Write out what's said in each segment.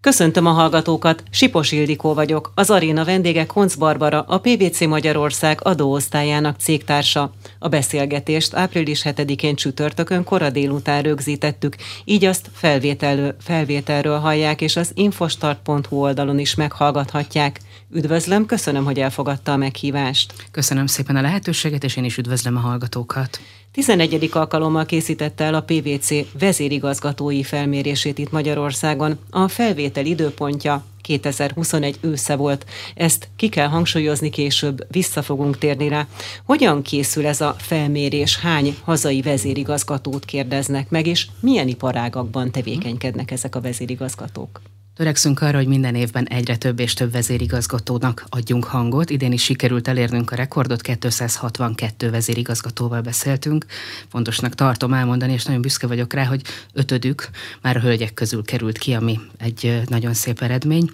Köszöntöm a hallgatókat, Sipos Ildikó vagyok, az aréna vendége Konc Barbara, a PVC Magyarország adóosztályának cégtársa. A beszélgetést április 7-én csütörtökön kora délután rögzítettük, így azt felvételről, felvételről hallják, és az infostart.hu oldalon is meghallgathatják. Üdvözlöm, köszönöm, hogy elfogadta a meghívást. Köszönöm szépen a lehetőséget, és én is üdvözlöm a hallgatókat. 11. alkalommal készítette el a PVC vezérigazgatói felmérését itt Magyarországon. A felvétel időpontja 2021 ősze volt. Ezt ki kell hangsúlyozni később, vissza fogunk térni rá. Hogyan készül ez a felmérés? Hány hazai vezérigazgatót kérdeznek meg, és milyen iparágakban tevékenykednek ezek a vezérigazgatók? Törekszünk arra, hogy minden évben egyre több és több vezérigazgatónak adjunk hangot. Idén is sikerült elérnünk a rekordot, 262 vezérigazgatóval beszéltünk. Fontosnak tartom elmondani, és nagyon büszke vagyok rá, hogy ötödük már a hölgyek közül került ki, ami egy nagyon szép eredmény.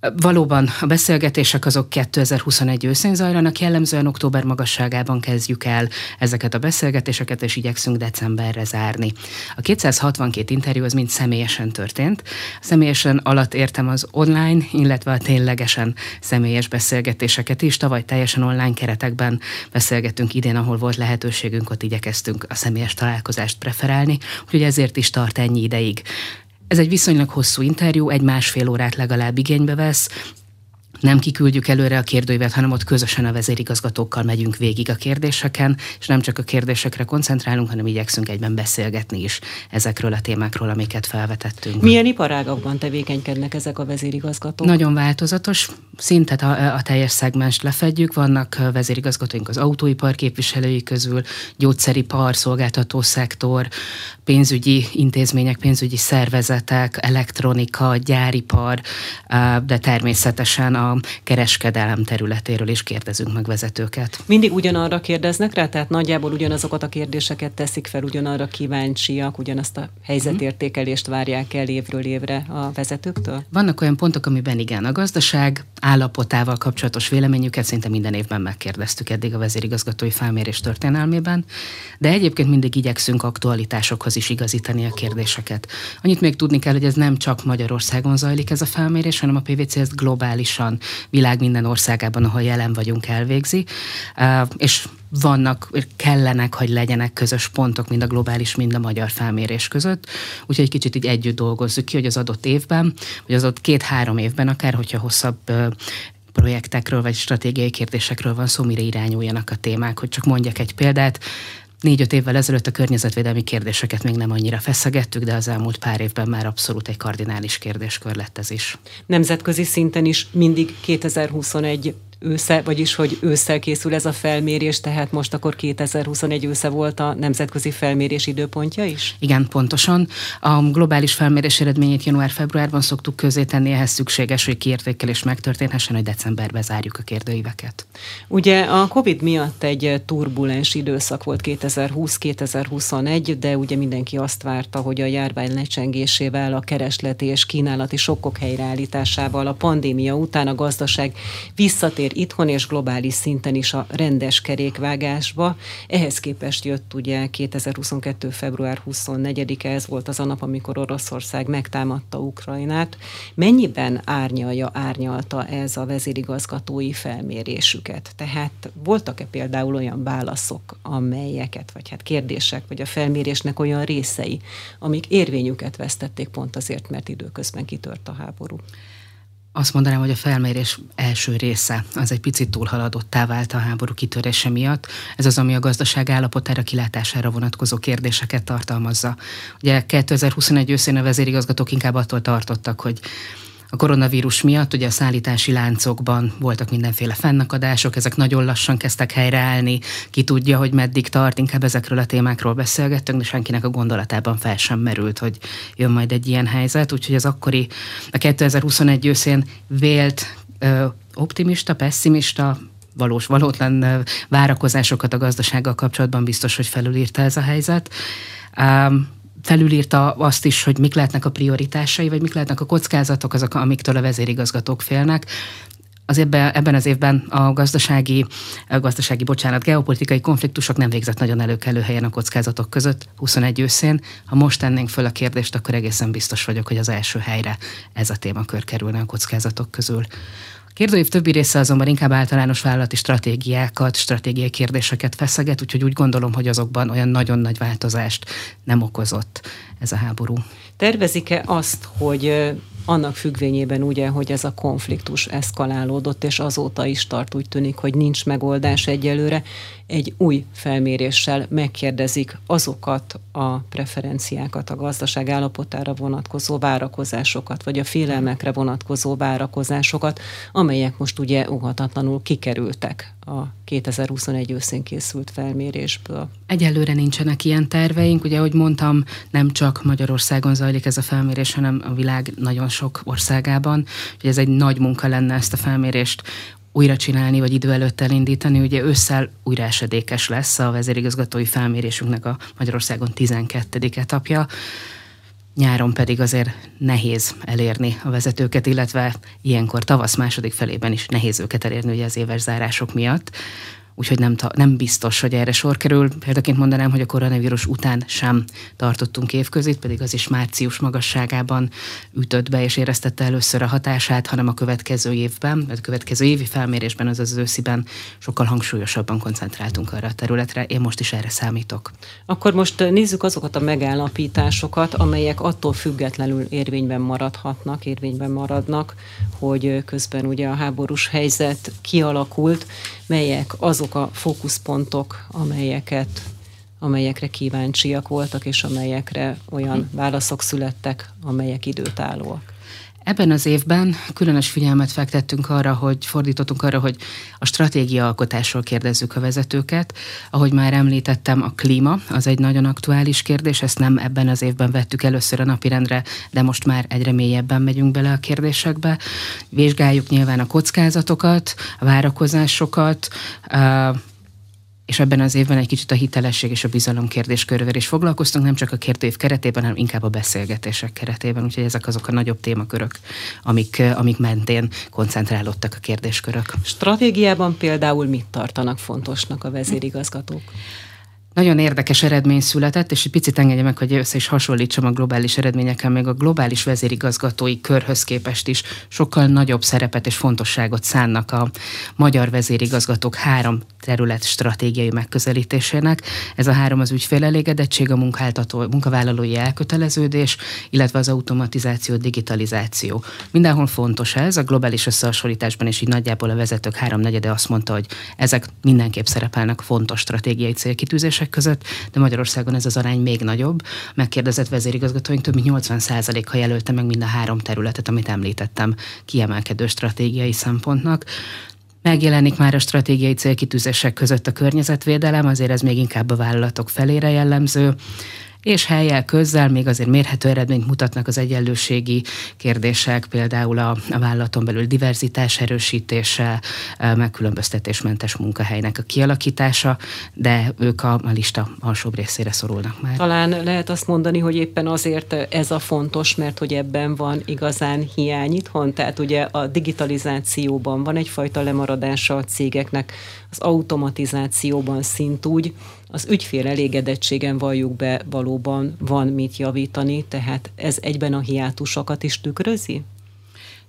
Valóban a beszélgetések azok 2021 őszén zajlanak, jellemzően október magasságában kezdjük el ezeket a beszélgetéseket, és igyekszünk decemberre zárni. A 262 interjú az mind személyesen történt. Személyesen alatt értem az online, illetve a ténylegesen személyes beszélgetéseket is. Tavaly teljesen online keretekben beszélgettünk idén, ahol volt lehetőségünk, ott igyekeztünk a személyes találkozást preferálni, úgyhogy ezért is tart ennyi ideig. Ez egy viszonylag hosszú interjú, egy másfél órát legalább igénybe vesz, nem kiküldjük előre a kérdőívet, hanem ott közösen a vezérigazgatókkal megyünk végig a kérdéseken, és nem csak a kérdésekre koncentrálunk, hanem igyekszünk egyben beszélgetni is ezekről a témákról, amiket felvetettünk. Milyen iparágakban tevékenykednek ezek a vezérigazgatók? Nagyon változatos, szinte a, a teljes szegmest lefedjük. Vannak vezérigazgatóink az autóipar képviselői közül, gyógyszeripar, szolgáltató szektor, pénzügyi intézmények, pénzügyi szervezetek, elektronika, gyáripar, de természetesen a kereskedelem területéről is kérdezünk meg vezetőket. Mindig ugyanarra kérdeznek rá, tehát nagyjából ugyanazokat a kérdéseket teszik fel, ugyanarra kíváncsiak, ugyanazt a helyzetértékelést várják el évről évre a vezetőktől? Vannak olyan pontok, amiben igen, a gazdaság állapotával kapcsolatos véleményüket szinte minden évben megkérdeztük eddig a vezérigazgatói felmérés történelmében, de egyébként mindig igyekszünk aktualitásokhoz is igazítani a kérdéseket. Annyit még tudni kell, hogy ez nem csak Magyarországon zajlik ez a felmérés, hanem a PVC ezt globálisan, világ minden országában, ahol jelen vagyunk, elvégzi, és vannak, kellenek, hogy legyenek közös pontok, mind a globális, mind a magyar felmérés között. Úgyhogy egy kicsit így együtt dolgozzuk ki, hogy az adott évben, vagy az adott két-három évben, akár hogyha hosszabb projektekről vagy stratégiai kérdésekről van szó, mire irányuljanak a témák. Hogy csak mondjak egy példát, Négy-öt évvel ezelőtt a környezetvédelmi kérdéseket még nem annyira feszegettük, de az elmúlt pár évben már abszolút egy kardinális kérdéskör lett ez is. Nemzetközi szinten is mindig 2021 ősze, vagyis hogy ősszel készül ez a felmérés, tehát most akkor 2021 ősze volt a nemzetközi felmérés időpontja is? Igen, pontosan. A globális felmérés eredményét január-februárban szoktuk közé tenni, ehhez szükséges, hogy kiértékelés megtörténhessen, hogy decemberben zárjuk a kérdőíveket. Ugye a COVID miatt egy turbulens időszak volt 2020-2021, de ugye mindenki azt várta, hogy a járvány lecsengésével, a keresleti és kínálati sokkok helyreállításával, a pandémia után a gazdaság visszatér belefér itthon és globális szinten is a rendes kerékvágásba. Ehhez képest jött ugye 2022. február 24-e, ez volt az a nap, amikor Oroszország megtámadta Ukrajnát. Mennyiben árnyalja, árnyalta ez a vezérigazgatói felmérésüket? Tehát voltak-e például olyan válaszok, amelyeket, vagy hát kérdések, vagy a felmérésnek olyan részei, amik érvényüket vesztették pont azért, mert időközben kitört a háború? Azt mondanám, hogy a felmérés első része az egy picit túlhaladottá vált a háború kitörése miatt. Ez az, ami a gazdaság állapotára, kilátására vonatkozó kérdéseket tartalmazza. Ugye 2021 őszén a vezérigazgatók inkább attól tartottak, hogy a koronavírus miatt ugye a szállítási láncokban voltak mindenféle fennakadások, ezek nagyon lassan kezdtek helyreállni, ki tudja, hogy meddig tart, inkább ezekről a témákról beszélgettünk, de senkinek a gondolatában fel sem merült, hogy jön majd egy ilyen helyzet, úgyhogy az akkori, a 2021 őszén vélt ö, optimista, pessimista, valós, valótlan várakozásokat a gazdasággal kapcsolatban biztos, hogy felülírta ez a helyzet. Um, felülírta azt is, hogy mik lehetnek a prioritásai, vagy mik lehetnek a kockázatok, azok, amiktől a vezérigazgatók félnek. az ebben, ebben az évben a gazdasági, a gazdasági, bocsánat, geopolitikai konfliktusok nem végzett nagyon előkelő helyen a kockázatok között 21 őszén. Ha most tennénk föl a kérdést, akkor egészen biztos vagyok, hogy az első helyre ez a témakör kerülne a kockázatok közül. Kérdőív többi része azonban inkább általános vállalati stratégiákat, stratégiai kérdéseket feszeget, úgyhogy úgy gondolom, hogy azokban olyan nagyon nagy változást nem okozott ez a háború. Tervezik-e azt, hogy annak függvényében ugye, hogy ez a konfliktus eszkalálódott, és azóta is tart úgy tűnik, hogy nincs megoldás egyelőre, egy új felméréssel megkérdezik azokat a preferenciákat, a gazdaság állapotára vonatkozó várakozásokat, vagy a félelmekre vonatkozó várakozásokat, amelyek most ugye óhatatlanul kikerültek a 2021 őszén készült felmérésből. Egyelőre nincsenek ilyen terveink, ugye, ahogy mondtam, nem csak Magyarországon zajlik ez a felmérés, hanem a világ nagyon sok országában. Ugye ez egy nagy munka lenne ezt a felmérést újra csinálni, vagy idő előtt elindítani. Ugye ősszel újra esedékes lesz a vezérigazgatói felmérésünknek a Magyarországon 12. etapja nyáron pedig azért nehéz elérni a vezetőket, illetve ilyenkor tavasz második felében is nehéz őket elérni ugye az éves zárások miatt úgyhogy nem, nem biztos, hogy erre sor kerül. Példaként mondanám, hogy a koronavírus után sem tartottunk évközit, pedig az is március magasságában ütött be és éreztette először a hatását, hanem a következő évben, vagy a következő évi felmérésben, az az ősziben sokkal hangsúlyosabban koncentráltunk arra a területre. Én most is erre számítok. Akkor most nézzük azokat a megállapításokat, amelyek attól függetlenül érvényben maradhatnak, érvényben maradnak, hogy közben ugye a háborús helyzet kialakult, melyek azok a fókuszpontok, amelyeket amelyekre kíváncsiak voltak, és amelyekre olyan válaszok születtek, amelyek időtállóak. Ebben az évben különös figyelmet fektettünk arra, hogy fordítottunk arra, hogy a stratégia alkotásról kérdezzük a vezetőket. Ahogy már említettem, a klíma az egy nagyon aktuális kérdés, ezt nem ebben az évben vettük először a napirendre, de most már egyre mélyebben megyünk bele a kérdésekbe. Vizsgáljuk nyilván a kockázatokat, a várakozásokat, és ebben az évben egy kicsit a hitelesség és a bizalom kérdéskörvel is foglalkoztunk, nem csak a kérdőív keretében, hanem inkább a beszélgetések keretében. Úgyhogy ezek azok a nagyobb témakörök, amik, amik mentén koncentrálódtak a kérdéskörök. Stratégiában például mit tartanak fontosnak a vezérigazgatók? Nagyon érdekes eredmény született, és egy picit engedje meg, hogy össze is hasonlítsam a globális eredményekkel, még a globális vezérigazgatói körhöz képest is sokkal nagyobb szerepet és fontosságot szánnak a magyar vezérigazgatók három terület stratégiai megközelítésének. Ez a három az ügyfél elégedettség, a munkáltató, munkavállalói elköteleződés, illetve az automatizáció, digitalizáció. Mindenhol fontos ez, a globális összehasonlításban is így nagyjából a vezetők háromnegyede azt mondta, hogy ezek mindenképp szerepelnek fontos stratégiai célkitűzések között, de Magyarországon ez az arány még nagyobb. Megkérdezett vezérigazgatóink több mint 80%-a jelölte meg mind a három területet, amit említettem kiemelkedő stratégiai szempontnak. Megjelenik már a stratégiai célkitűzések között a környezetvédelem, azért ez még inkább a vállalatok felére jellemző és helyel közzel még azért mérhető eredményt mutatnak az egyenlőségi kérdések, például a, a vállalaton belül diverzitás erősítése, megkülönböztetésmentes munkahelynek a kialakítása, de ők a, a lista alsóbb részére szorulnak már. Talán lehet azt mondani, hogy éppen azért ez a fontos, mert hogy ebben van igazán hiány itthon, tehát ugye a digitalizációban van egyfajta lemaradása a cégeknek, az automatizációban szintúgy, az ügyfél elégedettségen valljuk be, valóban van mit javítani, tehát ez egyben a hiátusokat is tükrözi?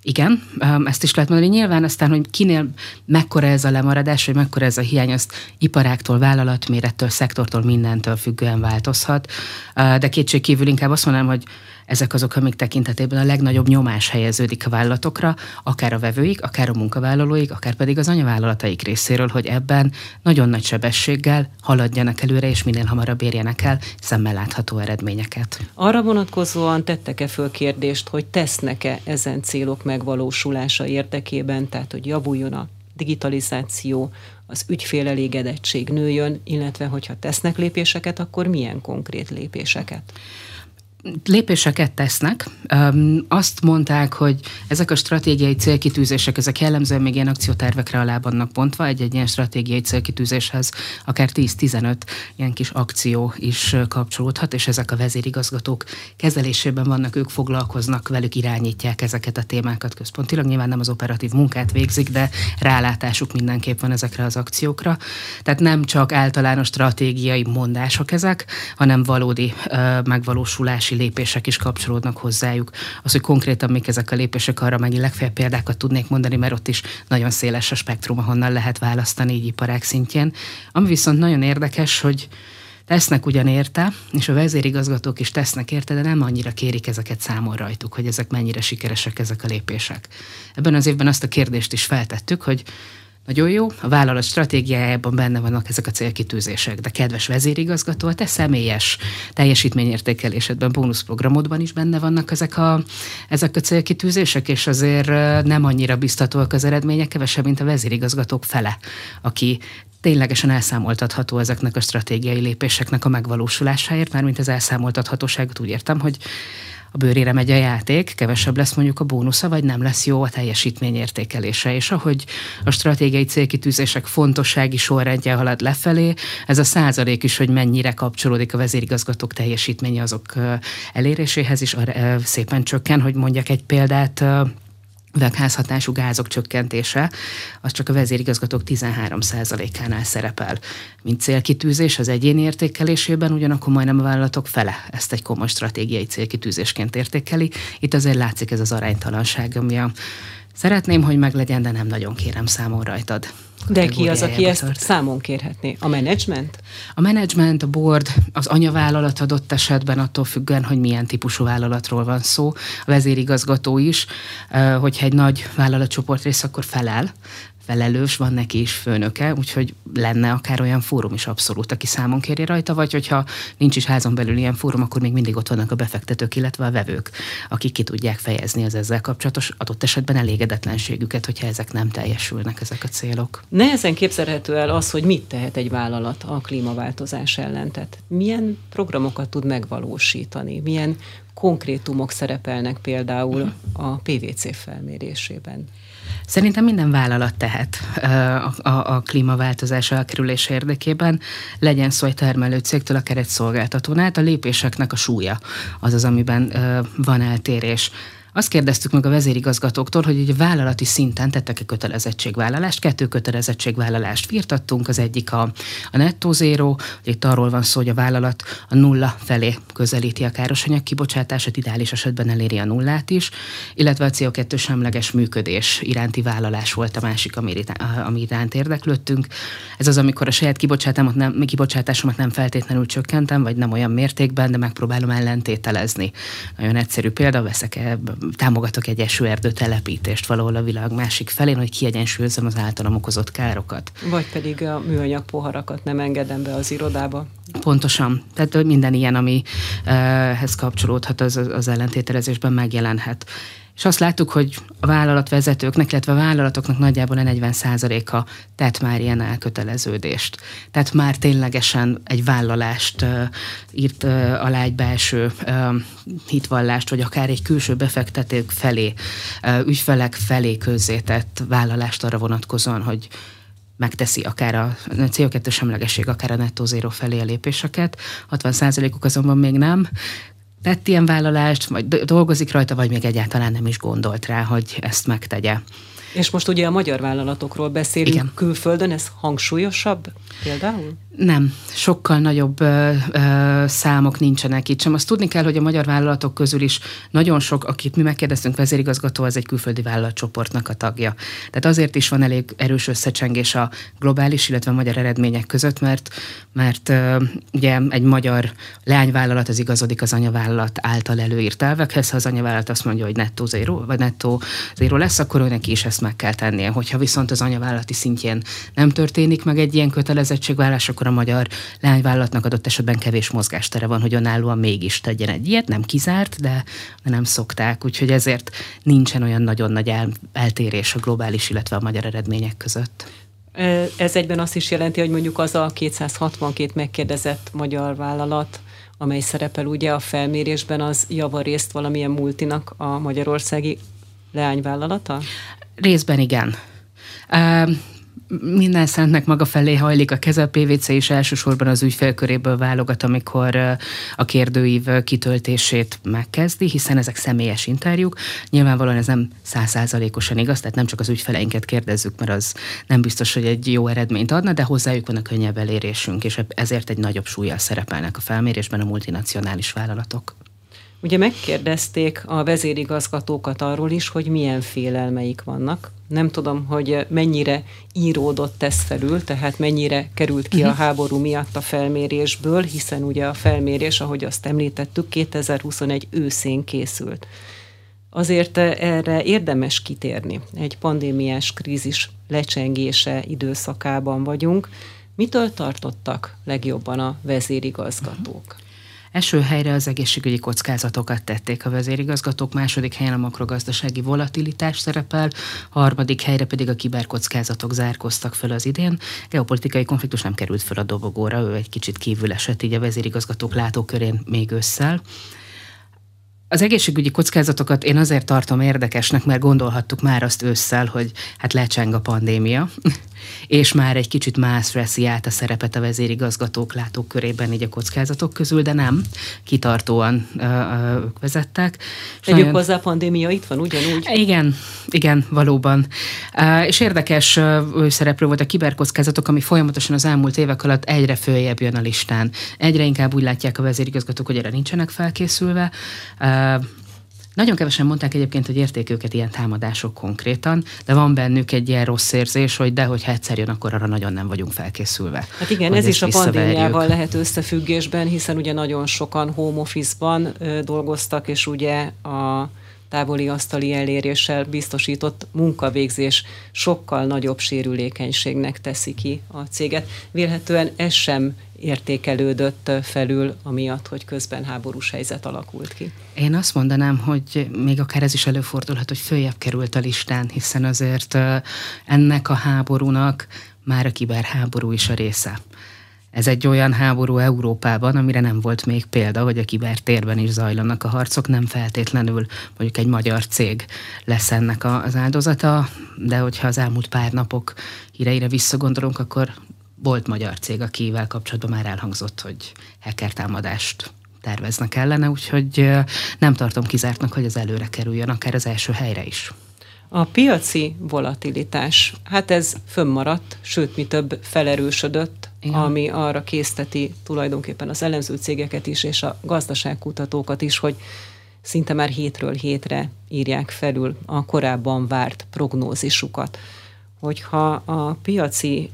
Igen, ezt is lehet mondani. Nyilván aztán, hogy kinél mekkora ez a lemaradás, vagy mekkora ez a hiány, azt iparáktól, vállalatmérettől, szektortól, mindentől függően változhat. De kétségkívül inkább azt mondanám, hogy ezek azok, amik tekintetében a legnagyobb nyomás helyeződik a vállalatokra, akár a vevőik, akár a munkavállalóik, akár pedig az anyavállalataik részéről, hogy ebben nagyon nagy sebességgel haladjanak előre, és minél hamarabb érjenek el szemmel látható eredményeket. Arra vonatkozóan tettek-e föl kérdést, hogy tesznek-e ezen célok megvalósulása érdekében, tehát hogy javuljon a digitalizáció, az ügyfél elégedettség nőjön, illetve hogyha tesznek lépéseket, akkor milyen konkrét lépéseket? Lépéseket tesznek. Azt mondták, hogy ezek a stratégiai célkitűzések, ezek jellemzően még ilyen akciótervekre alá vannak pontva, egy-egy ilyen stratégiai célkitűzéshez akár 10-15 ilyen kis akció is kapcsolódhat, és ezek a vezérigazgatók kezelésében vannak, ők foglalkoznak, velük irányítják ezeket a témákat központilag. Nyilván nem az operatív munkát végzik, de rálátásuk mindenképp van ezekre az akciókra. Tehát nem csak általános stratégiai mondások ezek, hanem valódi megvalósulási lépések is kapcsolódnak hozzájuk. Az, hogy konkrétan mik ezek a lépések, arra mennyi legfeljebb példákat tudnék mondani, mert ott is nagyon széles a spektrum, ahonnan lehet választani így iparák szintjén. Ami viszont nagyon érdekes, hogy tesznek ugyan érte, és a vezérigazgatók is tesznek érte, de nem annyira kérik ezeket számon rajtuk, hogy ezek mennyire sikeresek ezek a lépések. Ebben az évben azt a kérdést is feltettük, hogy nagyon jó, a vállalat stratégiájában benne vannak ezek a célkitűzések, de kedves vezérigazgató, a te személyes teljesítményértékelésedben, bónuszprogramodban is benne vannak ezek a, ezek a célkitűzések, és azért nem annyira biztatóak az eredmények, kevesebb, mint a vezérigazgatók fele, aki ténylegesen elszámoltatható ezeknek a stratégiai lépéseknek a megvalósulásáért, mármint az elszámoltathatóságot. Úgy értem, hogy a bőrére megy a játék, kevesebb lesz mondjuk a bónusza, vagy nem lesz jó a teljesítmény értékelése. És ahogy a stratégiai célkitűzések fontossági sorrendje halad lefelé, ez a százalék is, hogy mennyire kapcsolódik a vezérigazgatók teljesítménye azok eléréséhez is szépen csökken, hogy mondjak egy példát, üvegházhatású gázok csökkentése, az csak a vezérigazgatók 13%-ánál szerepel. Mint célkitűzés az egyéni értékelésében, ugyanakkor majdnem a vállalatok fele ezt egy komoly stratégiai célkitűzésként értékeli. Itt azért látszik ez az aránytalanság, ami a Szeretném, hogy meglegyen, de nem nagyon kérem számon rajtad. De ki az, aki ezt tart. számon kérhetné? A menedzsment? A menedzsment, a board, az anyavállalat adott esetben attól függően, hogy milyen típusú vállalatról van szó. A vezérigazgató is, hogyha egy nagy vállalatcsoport rész, akkor felel felelős, van neki is főnöke, úgyhogy lenne akár olyan fórum is abszolút, aki számon kéri rajta, vagy hogyha nincs is házon belül ilyen fórum, akkor még mindig ott vannak a befektetők, illetve a vevők, akik ki tudják fejezni az ezzel kapcsolatos adott esetben elégedetlenségüket, hogyha ezek nem teljesülnek, ezek a célok. Nehezen képzelhető el az, hogy mit tehet egy vállalat a klímaváltozás ellen. Tehát milyen programokat tud megvalósítani, milyen konkrétumok szerepelnek például a PVC felmérésében? Szerintem minden vállalat tehet a, a, a klímaváltozás elkerülése érdekében, legyen szó egy termelő cégtől, akár egy szolgáltatónál, a lépéseknek a súlya az az, amiben van eltérés. Azt kérdeztük meg a vezérigazgatóktól, hogy egy vállalati szinten tettek-e kötelezettségvállalást. Kettő kötelezettségvállalást firtattunk, az egyik a, a nettó zéró, hogy itt arról van szó, hogy a vállalat a nulla felé közelíti a károsanyag kibocsátását, ideális esetben eléri a nullát is, illetve a CO2 semleges működés iránti vállalás volt a másik, ami, ami iránt érdeklődtünk. Ez az, amikor a saját kibocsátásomat nem, kibocsátásomat nem feltétlenül csökkentem, vagy nem olyan mértékben, de megpróbálom ellentételezni. Nagyon egyszerű példa, veszek támogatok egy esőerdő telepítést valahol a világ másik felén, hogy kiegyensúlyozom az általam okozott károkat. Vagy pedig a műanyag poharakat nem engedem be az irodába. Pontosan. Tehát minden ilyen, amihez kapcsolódhat, az, az ellentételezésben megjelenhet. És azt láttuk, hogy a vállalatvezetőknek, illetve a vállalatoknak nagyjából a 40%-a tett már ilyen elköteleződést. Tehát már ténylegesen egy vállalást uh, írt uh, alá egy belső uh, hitvallást, vagy akár egy külső befektetők felé, uh, ügyfelek felé közzétett vállalást arra vonatkozóan, hogy megteszi akár a CO2 semlegesség, akár a nettó zéro felé a lépéseket, 60%-uk azonban még nem, tett ilyen vállalást, vagy dolgozik rajta, vagy még egyáltalán nem is gondolt rá, hogy ezt megtegye. És most ugye a magyar vállalatokról beszélünk Igen. külföldön, ez hangsúlyosabb például? Nem, sokkal nagyobb ö, ö, számok nincsenek itt sem. Azt tudni kell, hogy a magyar vállalatok közül is nagyon sok, akit mi megkérdeztünk, vezérigazgató, az egy külföldi vállalatcsoportnak a tagja. Tehát azért is van elég erős összecsengés a globális, illetve a magyar eredmények között, mert, mert ö, ugye egy magyar leányvállalat az igazodik az anyavállalat által előírt elvekhez. Ha az anyavállalat azt mondja, hogy nettó zéro, vagy nettó zéro lesz, akkor őnek is ezt meg kell tennie. Hogyha viszont az anyavállalati szintjén nem történik meg egy ilyen kötelezettségvállás, akkor a magyar leányvállalatnak adott esetben kevés mozgástere van, hogy önállóan mégis tegyen egy ilyet, nem kizárt, de nem szokták, úgyhogy ezért nincsen olyan nagyon nagy el, eltérés a globális, illetve a magyar eredmények között. Ez egyben azt is jelenti, hogy mondjuk az a 262 megkérdezett magyar vállalat, amely szerepel ugye a felmérésben, az javarészt valamilyen multinak a magyarországi leányvállalata? Részben igen. Minden szentnek maga felé hajlik a keze, a PVC is elsősorban az ügyfélköréből válogat, amikor a kérdőív kitöltését megkezdi, hiszen ezek személyes interjúk. Nyilvánvalóan ez nem százszázalékosan igaz, tehát nem csak az ügyfeleinket kérdezzük, mert az nem biztos, hogy egy jó eredményt adna, de hozzájuk van a könnyebb elérésünk, és ezért egy nagyobb súlyjal szerepelnek a felmérésben a multinacionális vállalatok. Ugye megkérdezték a vezérigazgatókat arról is, hogy milyen félelmeik vannak. Nem tudom, hogy mennyire íródott ez felül, tehát mennyire került ki a mhm. háború miatt a felmérésből, hiszen ugye a felmérés, ahogy azt említettük, 2021 őszén készült. Azért erre érdemes kitérni. Egy pandémiás krízis lecsengése időszakában vagyunk. Mitől tartottak legjobban a vezérigazgatók? Uh-huh. Első helyre az egészségügyi kockázatokat tették a vezérigazgatók, második helyen a makrogazdasági volatilitás szerepel, harmadik helyre pedig a kiberkockázatok zárkoztak fel az idén. Geopolitikai konfliktus nem került fel a dobogóra, ő egy kicsit kívül esett így a vezérigazgatók látókörén még ősszel. Az egészségügyi kockázatokat én azért tartom érdekesnek, mert gondolhattuk már azt ősszel, hogy hát lecseng a pandémia, és már egy kicsit más veszi át a szerepet a vezérigazgatók látók körében így a kockázatok közül, de nem, kitartóan ö, ö, vezettek. Tegyük nagyon... hozzá, a pandémia itt van ugyanúgy? Igen, igen, valóban. És érdekes szereplő volt a kiberkockázatok, ami folyamatosan az elmúlt évek alatt egyre följebb jön a listán. Egyre inkább úgy látják a vezérigazgatók, hogy erre nincsenek felkészülve. Nagyon kevesen mondták egyébként, hogy érték őket ilyen támadások konkrétan, de van bennük egy ilyen rossz érzés, hogy de hogyha egyszer jön, akkor arra nagyon nem vagyunk felkészülve. Hát igen, ez is a pandémiával lehet összefüggésben, hiszen ugye nagyon sokan home office-ban dolgoztak, és ugye a távoli asztali eléréssel biztosított munkavégzés sokkal nagyobb sérülékenységnek teszi ki a céget. Vélhetően ez sem értékelődött felül, amiatt, hogy közben háborús helyzet alakult ki. Én azt mondanám, hogy még akár ez is előfordulhat, hogy följebb került a listán, hiszen azért ennek a háborúnak már a kiberháború is a része. Ez egy olyan háború Európában, amire nem volt még példa, hogy a kibertérben is zajlanak a harcok, nem feltétlenül mondjuk egy magyar cég lesz ennek az áldozata, de hogyha az elmúlt pár napok híreire visszagondolunk, akkor volt magyar cég, akivel kapcsolatban már elhangzott, hogy hacker támadást terveznek ellene, úgyhogy nem tartom kizártnak, hogy az előre kerüljön, akár az első helyre is. A piaci volatilitás, hát ez fönnmaradt, sőt, mi több felerősödött, Igen. ami arra készteti tulajdonképpen az elemző cégeket is, és a gazdaságkutatókat is, hogy szinte már hétről hétre írják felül a korábban várt prognózisukat hogyha a piaci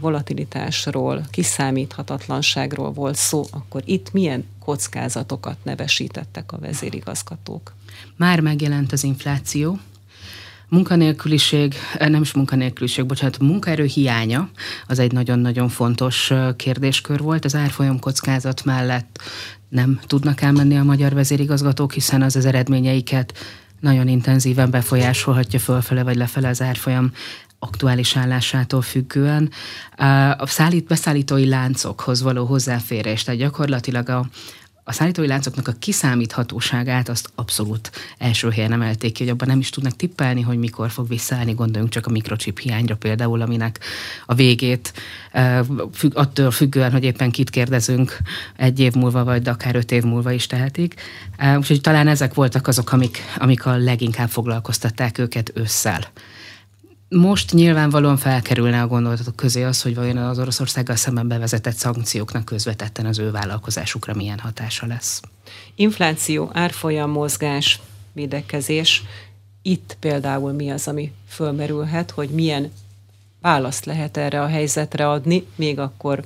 volatilitásról, kiszámíthatatlanságról volt szó, akkor itt milyen kockázatokat nevesítettek a vezérigazgatók? Már megjelent az infláció, Munkanélküliség, nem is munkanélküliség, bocsánat, munkaerő hiánya, az egy nagyon-nagyon fontos kérdéskör volt. Az árfolyam kockázat mellett nem tudnak elmenni a magyar vezérigazgatók, hiszen az az eredményeiket nagyon intenzíven befolyásolhatja fölfele vagy lefele az árfolyam aktuális állásától függően a szállít, beszállítói láncokhoz való hozzáférés, tehát gyakorlatilag a, a szállítói láncoknak a kiszámíthatóságát azt abszolút első helyen emelték ki, hogy abban nem is tudnak tippelni, hogy mikor fog visszaállni, gondoljunk csak a mikrochip hiányra például, aminek a végét függ, attól függően, hogy éppen kit kérdezünk, egy év múlva, vagy akár öt év múlva is tehetik. Úgyhogy talán ezek voltak azok, amik, amik a leginkább foglalkoztatták őket ősszel. Most nyilvánvalóan felkerülne a gondolatok közé az, hogy vajon az Oroszországgal szemben bevezetett szankcióknak közvetetten az ő vállalkozásukra milyen hatása lesz. Infláció, árfolyam mozgás, védekezés. Itt például mi az, ami fölmerülhet, hogy milyen választ lehet erre a helyzetre adni, még akkor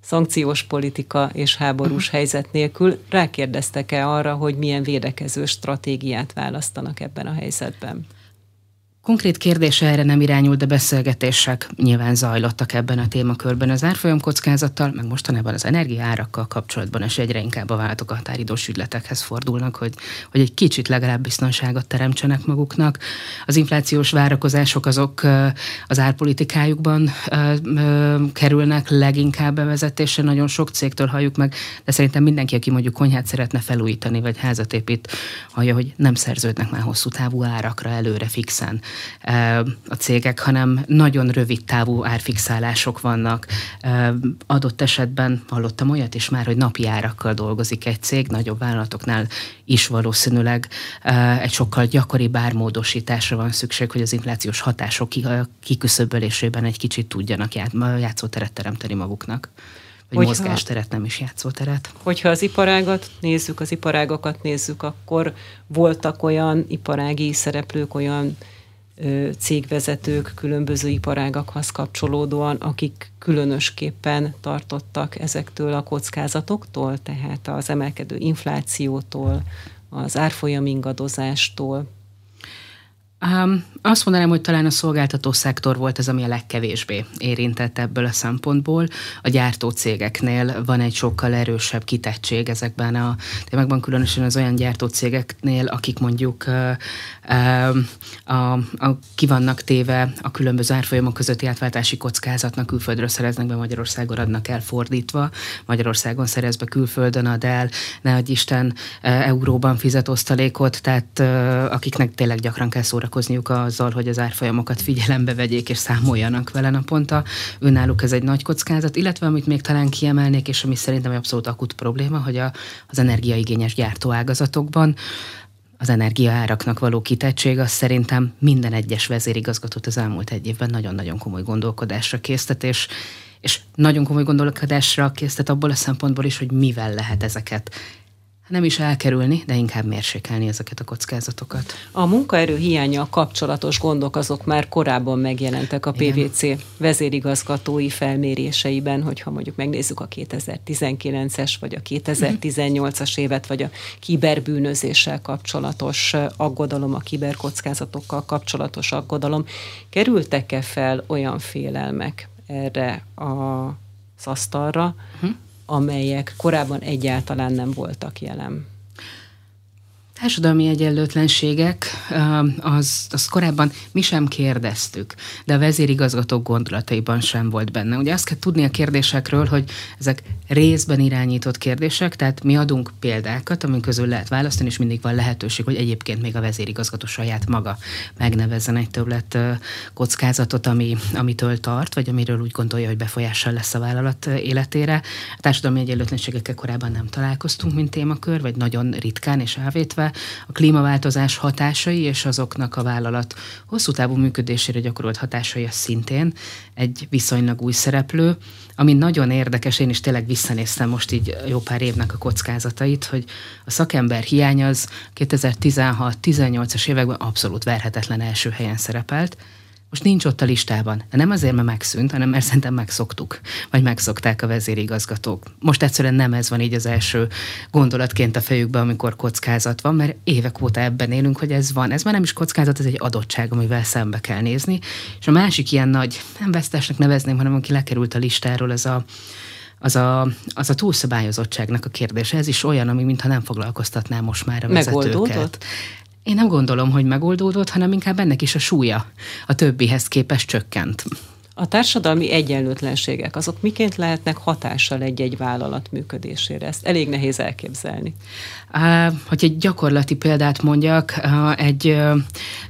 szankciós politika és háborús uh-huh. helyzet nélkül. Rákérdeztek-e arra, hogy milyen védekező stratégiát választanak ebben a helyzetben? Konkrét kérdése erre nem irányult, de beszélgetések nyilván zajlottak ebben a témakörben. Az árfolyam kockázattal, meg mostanában az energiaárakkal kapcsolatban, és egyre inkább a váltok határidós ügyletekhez fordulnak, hogy, hogy egy kicsit legalább biztonságot teremtsenek maguknak. Az inflációs várakozások azok az árpolitikájukban kerülnek leginkább bevezetésre, nagyon sok cégtől halljuk meg, de szerintem mindenki, aki mondjuk konyhát szeretne felújítani, vagy házat épít, hallja, hogy nem szerződnek már hosszú távú árakra előre fixen a cégek, hanem nagyon rövid távú árfixálások vannak. Adott esetben hallottam olyat is már, hogy napi árakkal dolgozik egy cég, nagyobb vállalatoknál is valószínűleg egy sokkal gyakoribb ármódosításra van szükség, hogy az inflációs hatások kiküszöbölésében egy kicsit tudjanak játszóteret teremteni maguknak vagy hogyha, mozgásteret, nem is játszóteret. Hogyha az iparágat nézzük, az iparágakat nézzük, akkor voltak olyan iparági szereplők, olyan cégvezetők különböző iparágakhoz kapcsolódóan, akik különösképpen tartottak ezektől a kockázatoktól, tehát az emelkedő inflációtól, az árfolyam ingadozástól, Um, azt mondanám, hogy talán a szolgáltató szektor volt az, ami a legkevésbé érintett ebből a szempontból. A gyártó cégeknél van egy sokkal erősebb kitettség ezekben a témákban, különösen az olyan gyártó cégeknél, akik mondjuk uh, uh, a, a, ki vannak téve a különböző árfolyamok közötti átváltási kockázatnak, külföldről szereznek be, Magyarországon adnak el fordítva, Magyarországon szerez be, külföldön ad el, ne Isten, uh, euróban fizet osztalékot, tehát uh, akiknek tényleg gyakran kell szóra foglalkozniuk azzal, hogy az árfolyamokat figyelembe vegyék és számoljanak vele naponta. Önálluk ez egy nagy kockázat, illetve amit még talán kiemelnék, és ami szerintem egy abszolút akut probléma, hogy a, az energiaigényes gyártóágazatokban az energiaáraknak való kitettség, az szerintem minden egyes vezérigazgatót az elmúlt egy évben nagyon-nagyon komoly gondolkodásra késztet, és, és nagyon komoly gondolkodásra késztet abból a szempontból is, hogy mivel lehet ezeket nem is elkerülni, de inkább mérsékelni ezeket a kockázatokat. A munkaerő hiánya kapcsolatos gondok azok már korábban megjelentek a PVC Igen. vezérigazgatói felméréseiben, hogyha mondjuk megnézzük a 2019-es vagy a 2018-as évet, vagy a kiberbűnözéssel kapcsolatos aggodalom, a kiberkockázatokkal kapcsolatos aggodalom. Kerültek-e fel olyan félelmek erre az asztalra, uh-huh amelyek korábban egyáltalán nem voltak jelen. Társadalmi egyenlőtlenségek, az, az korábban mi sem kérdeztük, de a vezérigazgatók gondolataiban sem volt benne. Ugye azt kell tudni a kérdésekről, hogy ezek részben irányított kérdések, tehát mi adunk példákat, amin közül lehet választani, és mindig van lehetőség, hogy egyébként még a vezérigazgató saját maga megnevezzen egy többlet kockázatot, ami, amitől tart, vagy amiről úgy gondolja, hogy befolyással lesz a vállalat életére. A társadalmi egyenlőtlenségekkel korábban nem találkoztunk, mint témakör, vagy nagyon ritkán és elvétve, a klímaváltozás hatásai és azoknak a vállalat hosszú távú működésére gyakorolt hatásai az szintén egy viszonylag új szereplő, ami nagyon érdekes, én is tényleg visszanéztem most így jó pár évnek a kockázatait, hogy a szakember hiány az 2016-18-as években abszolút verhetetlen első helyen szerepelt, most nincs ott a listában. De nem azért, mert megszűnt, hanem mert szerintem megszoktuk, vagy megszokták a vezérigazgatók. Most egyszerűen nem ez van így az első gondolatként a fejükben, amikor kockázat van, mert évek óta ebben élünk, hogy ez van. Ez már nem is kockázat, ez egy adottság, amivel szembe kell nézni. És a másik ilyen nagy, nem vesztesnek nevezném, hanem aki lekerült a listáról, az a az a, az a túlszabályozottságnak a kérdése. Ez is olyan, ami mintha nem foglalkoztatná most már a vezetőket. Megoldódott? Én nem gondolom, hogy megoldódott, hanem inkább ennek is a súlya a többihez képest csökkent. A társadalmi egyenlőtlenségek, azok miként lehetnek hatással egy-egy vállalat működésére? Ezt elég nehéz elképzelni. Hogy egy gyakorlati példát mondjak, egy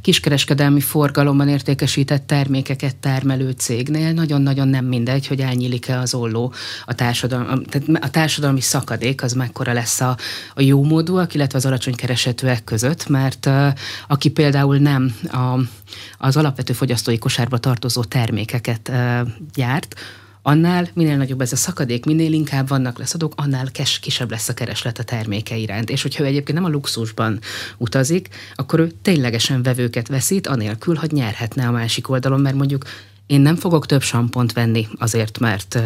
kiskereskedelmi forgalomban értékesített termékeket termelő cégnél nagyon-nagyon nem mindegy, hogy elnyílik-e az olló. A társadalmi, tehát a társadalmi szakadék, az mekkora lesz a, a jó módúak, illetve az alacsony keresetőek között, mert aki például nem a, az alapvető fogyasztói kosárba tartozó termékeket gyárt, annál minél nagyobb ez a szakadék, minél inkább vannak leszadók, annál kes, kisebb lesz a kereslet a terméke iránt. És hogyha ő egyébként nem a luxusban utazik, akkor ő ténylegesen vevőket veszít, anélkül, hogy nyerhetne a másik oldalon, mert mondjuk én nem fogok több sampont venni azért, mert,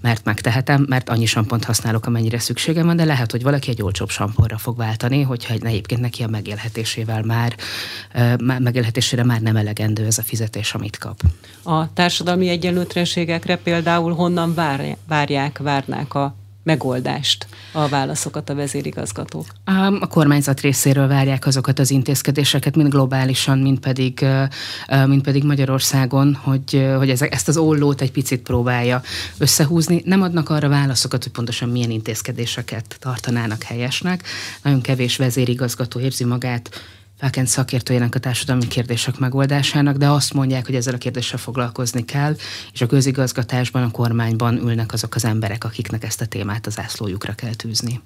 mert megtehetem, mert annyi sampont használok, amennyire szükségem van, de lehet, hogy valaki egy olcsóbb samponra fog váltani, hogyha egyébként neki a megélhetésével már, megélhetésére már nem elegendő ez a fizetés, amit kap. A társadalmi egyenlőtlenségekre például honnan várják, várnák a megoldást, a válaszokat a vezérigazgatók? A kormányzat részéről várják azokat az intézkedéseket, mind globálisan, mind pedig, mind pedig Magyarországon, hogy, hogy ezt az ollót egy picit próbálja összehúzni. Nem adnak arra válaszokat, hogy pontosan milyen intézkedéseket tartanának helyesnek. Nagyon kevés vezérigazgató érzi magát felkent szakértőjének a társadalmi kérdések megoldásának, de azt mondják, hogy ezzel a kérdéssel foglalkozni kell, és a közigazgatásban, a kormányban ülnek azok az emberek, akiknek ezt a témát az ászlójukra kell tűzni.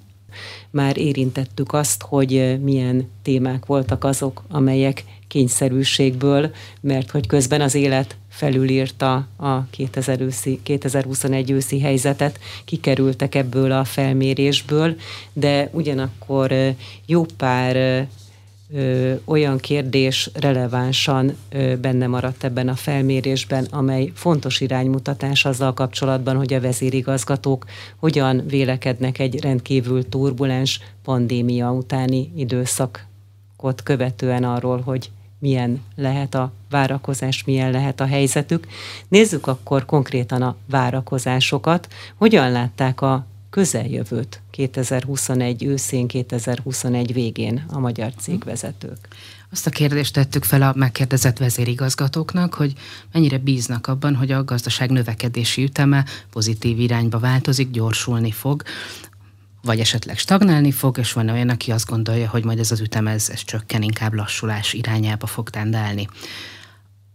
Már érintettük azt, hogy milyen témák voltak azok, amelyek kényszerűségből, mert hogy közben az élet felülírta a 2000 őszi, 2021 őszi helyzetet, kikerültek ebből a felmérésből, de ugyanakkor jó pár ö, olyan kérdés relevánsan ö, benne maradt ebben a felmérésben, amely fontos iránymutatás azzal kapcsolatban, hogy a vezérigazgatók hogyan vélekednek egy rendkívül turbulens pandémia utáni időszakot követően arról, hogy milyen lehet a várakozás, milyen lehet a helyzetük. Nézzük akkor konkrétan a várakozásokat. Hogyan látták a közeljövőt 2021 őszén, 2021 végén a magyar cégvezetők? Azt a kérdést tettük fel a megkérdezett vezérigazgatóknak, hogy mennyire bíznak abban, hogy a gazdaság növekedési üteme pozitív irányba változik, gyorsulni fog, vagy esetleg stagnálni fog, és van olyan, aki azt gondolja, hogy majd ez az ütem ez, ez csökken, inkább lassulás irányába fog tendálni.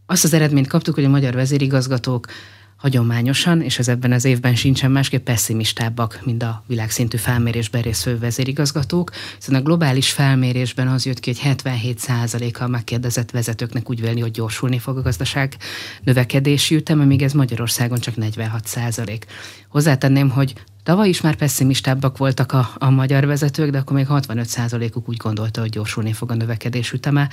Azt az eredményt kaptuk, hogy a magyar vezérigazgatók hagyományosan, és ez ebben az évben sincsen másképp pessimistábbak, mint a világszintű felmérésben részvő vezérigazgatók, hiszen a globális felmérésben az jött ki, hogy 77%-a a megkérdezett vezetőknek úgy véli, hogy gyorsulni fog a gazdaság növekedési üteme, míg ez Magyarországon csak 46%. Hozzátenném, hogy Tavaly is már pessimistábbak voltak a, a magyar vezetők, de akkor még 65%-uk úgy gondolta, hogy gyorsulni fog a növekedés üteme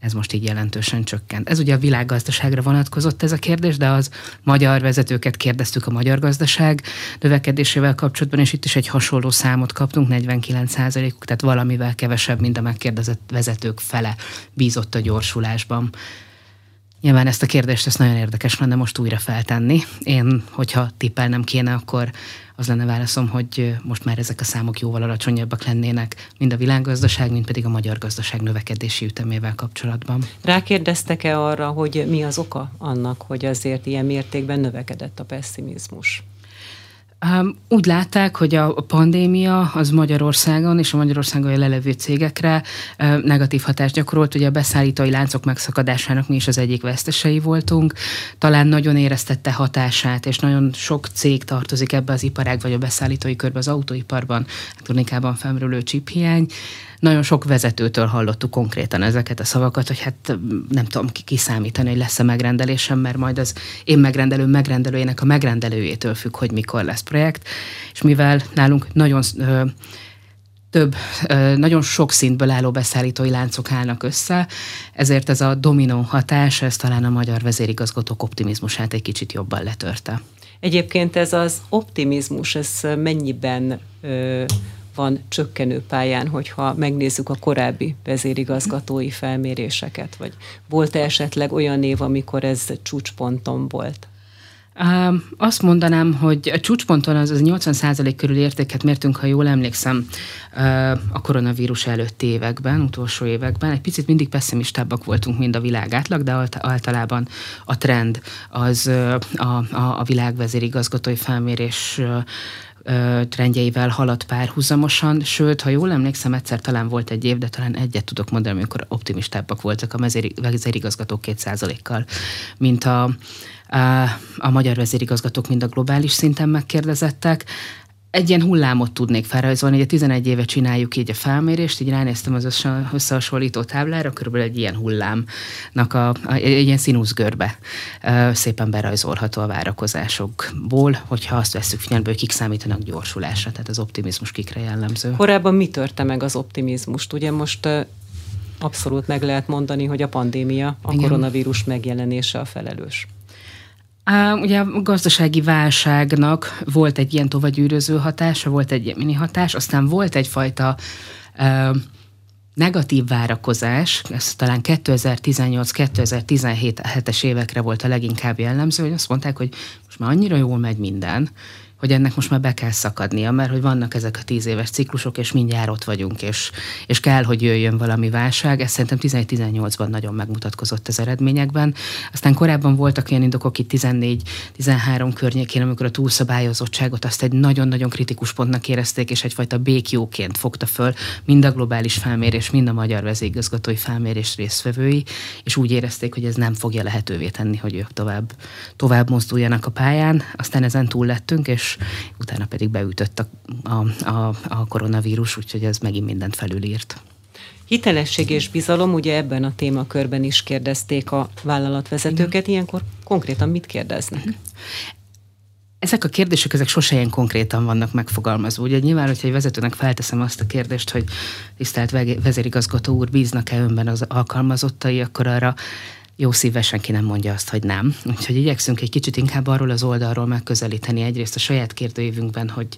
ez most így jelentősen csökkent. Ez ugye a világgazdaságra vonatkozott ez a kérdés, de az magyar vezetőket kérdeztük a magyar gazdaság növekedésével kapcsolatban, és itt is egy hasonló számot kaptunk, 49%-uk, tehát valamivel kevesebb, mint a megkérdezett vezetők fele bízott a gyorsulásban. Nyilván ezt a kérdést ezt nagyon érdekes lenne most újra feltenni. Én, hogyha tippelnem kéne, akkor az lenne válaszom, hogy most már ezek a számok jóval alacsonyabbak lennének, mind a világgazdaság, mind pedig a magyar gazdaság növekedési ütemével kapcsolatban. Rákérdeztek-e arra, hogy mi az oka annak, hogy azért ilyen mértékben növekedett a pessimizmus? Úgy látták, hogy a pandémia az Magyarországon és a Magyarországon lelevő cégekre negatív hatást gyakorolt. Ugye a beszállítói láncok megszakadásának mi is az egyik vesztesei voltunk. Talán nagyon éreztette hatását, és nagyon sok cég tartozik ebbe az iparág, vagy a beszállítói körbe az autóiparban, elektronikában felmerülő csiphiány nagyon sok vezetőtől hallottuk konkrétan ezeket a szavakat, hogy hát nem tudom kiszámítani, hogy lesz-e megrendelésem, mert majd az én megrendelő megrendelőjének a megrendelőjétől függ, hogy mikor lesz projekt. És mivel nálunk nagyon ö, több, nagyon sok szintből álló beszállítói láncok állnak össze, ezért ez a dominó hatás, ez talán a magyar vezérigazgatók optimizmusát egy kicsit jobban letörte. Egyébként ez az optimizmus, ez mennyiben ö, van csökkenő pályán, hogyha megnézzük a korábbi vezérigazgatói felméréseket, vagy volt-e esetleg olyan név, amikor ez csúcsponton volt? Azt mondanám, hogy a csúcsponton az, az 80% körül értéket mértünk, ha jól emlékszem, a koronavírus előtti években, utolsó években. Egy picit mindig pessimistábbak voltunk, mint a világ átlag, de általában a trend az a, a, a világvezérigazgatói felmérés trendjeivel haladt párhuzamosan, sőt, ha jól emlékszem, egyszer talán volt egy év, de talán egyet tudok mondani, amikor optimistábbak voltak a vezérigazgatók kétszázalékkal, mint a, a, a magyar vezérigazgatók, mind a globális szinten megkérdezettek egy ilyen hullámot tudnék felrajzolni, a 11 éve csináljuk így a felmérést, így ránéztem az összehasonlító táblára, körülbelül egy ilyen hullámnak a, a egy ilyen színuszgörbe szépen berajzolható a várakozásokból, hogyha azt veszük figyelembe, hogy kik számítanak gyorsulásra, tehát az optimizmus kikre jellemző. Korábban mi törte meg az optimizmust? Ugye most abszolút meg lehet mondani, hogy a pandémia, a Igen. koronavírus megjelenése a felelős. Á, ugye a gazdasági válságnak volt egy ilyen tovagyűröző hatása, volt egy ilyen mini hatás, aztán volt egyfajta uh, negatív várakozás, ez talán 2018-2017-es évekre volt a leginkább jellemző, hogy azt mondták, hogy most már annyira jól megy minden, hogy ennek most már be kell szakadnia, mert hogy vannak ezek a tíz éves ciklusok, és mindjárt ott vagyunk, és, és kell, hogy jöjjön valami válság. Ez szerintem 11-18-ban nagyon megmutatkozott az eredményekben. Aztán korábban voltak olyan indokok itt 14-13 környékén, amikor a túlszabályozottságot azt egy nagyon-nagyon kritikus pontnak érezték, és egyfajta békjóként fogta föl mind a globális felmérés, mind a magyar vezérigazgatói felmérés résztvevői, és úgy érezték, hogy ez nem fogja lehetővé tenni, hogy ők tovább, tovább mozduljanak a pályán. Aztán ezen túl lettünk, és utána pedig beütött a, a, a, a koronavírus, úgyhogy ez megint mindent felülírt. Hitelesség és bizalom, ugye ebben a témakörben is kérdezték a vállalatvezetőket, ilyenkor konkrétan mit kérdeznek? Ezek a kérdések, ezek sose ilyen konkrétan vannak megfogalmazva. Ugye nyilván, hogyha egy vezetőnek felteszem azt a kérdést, hogy tisztelt vezérigazgató úr, bíznak-e önben az alkalmazottai, akkor arra jó szívvel senki nem mondja azt, hogy nem. Úgyhogy igyekszünk egy kicsit inkább arról az oldalról megközelíteni egyrészt a saját kérdőívünkben, hogy,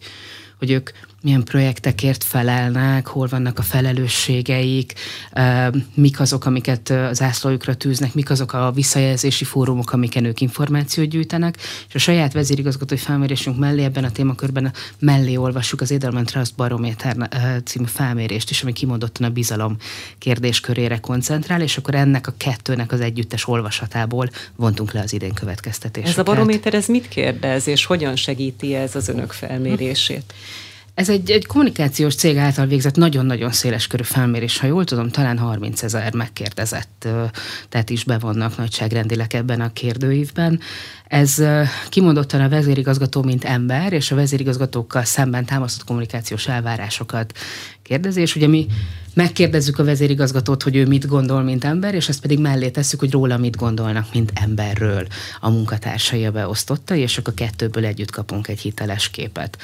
hogy ők milyen projektekért felelnek, hol vannak a felelősségeik, mik azok, amiket az ászlójukra tűznek, mik azok a visszajelzési fórumok, amiken ők információt gyűjtenek, és a saját vezérigazgatói felmérésünk mellé ebben a témakörben mellé olvassuk az Edelman Trust Barométer című felmérést is, ami kimondottan a bizalom kérdéskörére koncentrál, és akkor ennek a kettőnek az együttes olvasatából vontunk le az idén következtetéseket. Ez a barométer, ez mit kérdez, és hogyan segíti ez az önök felmérését? Ez egy, egy kommunikációs cég által végzett nagyon-nagyon széles körű felmérés. Ha jól tudom, talán 30 ezer megkérdezett, tehát is bevonnak nagyságrendileg ebben a kérdőívben. Ez kimondottan a vezérigazgató, mint ember, és a vezérigazgatókkal szemben támasztott kommunikációs elvárásokat kérdezi, és ugye mi megkérdezzük a vezérigazgatót, hogy ő mit gondol, mint ember, és ezt pedig mellé tesszük, hogy róla mit gondolnak, mint emberről a munkatársai a beosztottai, és akkor kettőből együtt kapunk egy hiteles képet.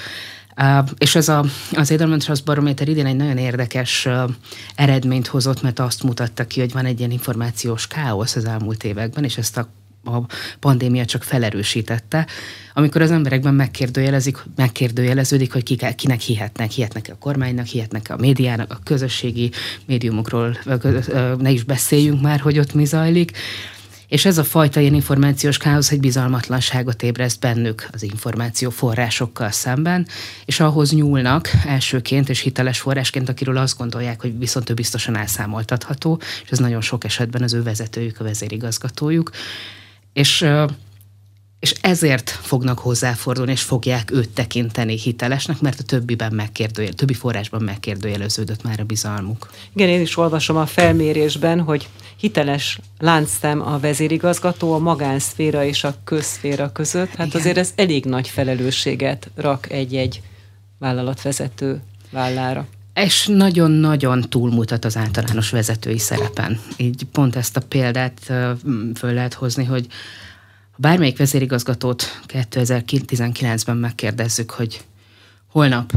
És ez a, az Edelman Trust Barométer idén egy nagyon érdekes eredményt hozott, mert azt mutatta ki, hogy van egy ilyen információs káosz az elmúlt években, és ezt a a pandémia csak felerősítette, amikor az emberekben megkérdőjelezik, megkérdőjeleződik, hogy kik, kinek hihetnek, hihetnek a kormánynak, hihetnek a médiának, a közösségi médiumokról, ne is beszéljünk már, hogy ott mi zajlik, és ez a fajta ilyen információs káosz egy bizalmatlanságot ébreszt bennük az információ forrásokkal szemben, és ahhoz nyúlnak elsőként és hiteles forrásként, akiről azt gondolják, hogy viszont ő biztosan elszámoltatható, és ez nagyon sok esetben az ő vezetőjük, a vezérigazgatójuk. És és ezért fognak hozzáfordulni, és fogják őt tekinteni hitelesnek, mert a többiben megkérdőjel, többi forrásban megkérdőjeleződött már a bizalmuk. Igen, én is olvasom a felmérésben, hogy hiteles láncszem a vezérigazgató a magánszféra és a közszféra között. Hát Igen. azért ez elég nagy felelősséget rak egy-egy vállalatvezető vállára. És nagyon-nagyon túlmutat az általános vezetői szerepen. Így pont ezt a példát föl lehet hozni, hogy bármelyik vezérigazgatót 2019-ben megkérdezzük, hogy holnap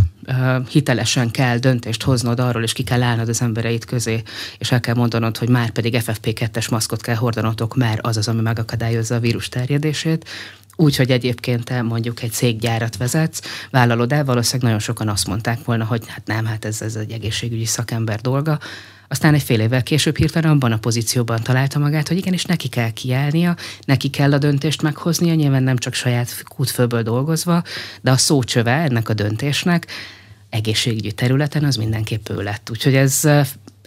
hitelesen kell döntést hoznod arról, és ki kell állnod az embereit közé, és el kell mondanod, hogy már pedig FFP2-es maszkot kell hordanotok, mert az az, ami megakadályozza a vírus terjedését, úgy, hogy egyébként te mondjuk egy céggyárat vezetsz, vállalod el, valószínűleg nagyon sokan azt mondták volna, hogy hát nem, hát ez, ez egy egészségügyi szakember dolga, aztán egy fél évvel később hirtelen abban a pozícióban találta magát, hogy igenis neki kell kiállnia, neki kell a döntést meghoznia, nyilván nem csak saját kútfőből dolgozva, de a szócsöve ennek a döntésnek egészségügyi területen az mindenképp ő lett. Úgyhogy ez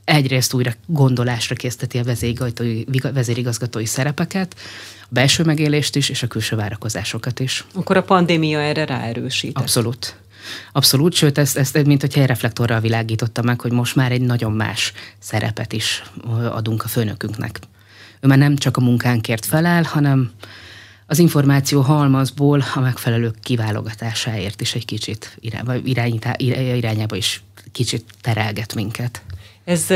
egyrészt újra gondolásra készteti a vezérigazgatói, vezérigazgatói szerepeket, a belső megélést is, és a külső várakozásokat is. Akkor a pandémia erre ráerősít. Abszolút. Abszolút, sőt, ezt, ezt mint hogyha egy reflektorral világította meg, hogy most már egy nagyon más szerepet is adunk a főnökünknek. Ő már nem csak a munkánkért felel, hanem az információ halmazból a megfelelő kiválogatásáért is egy kicsit irányba, irányába is kicsit terelget minket. Ez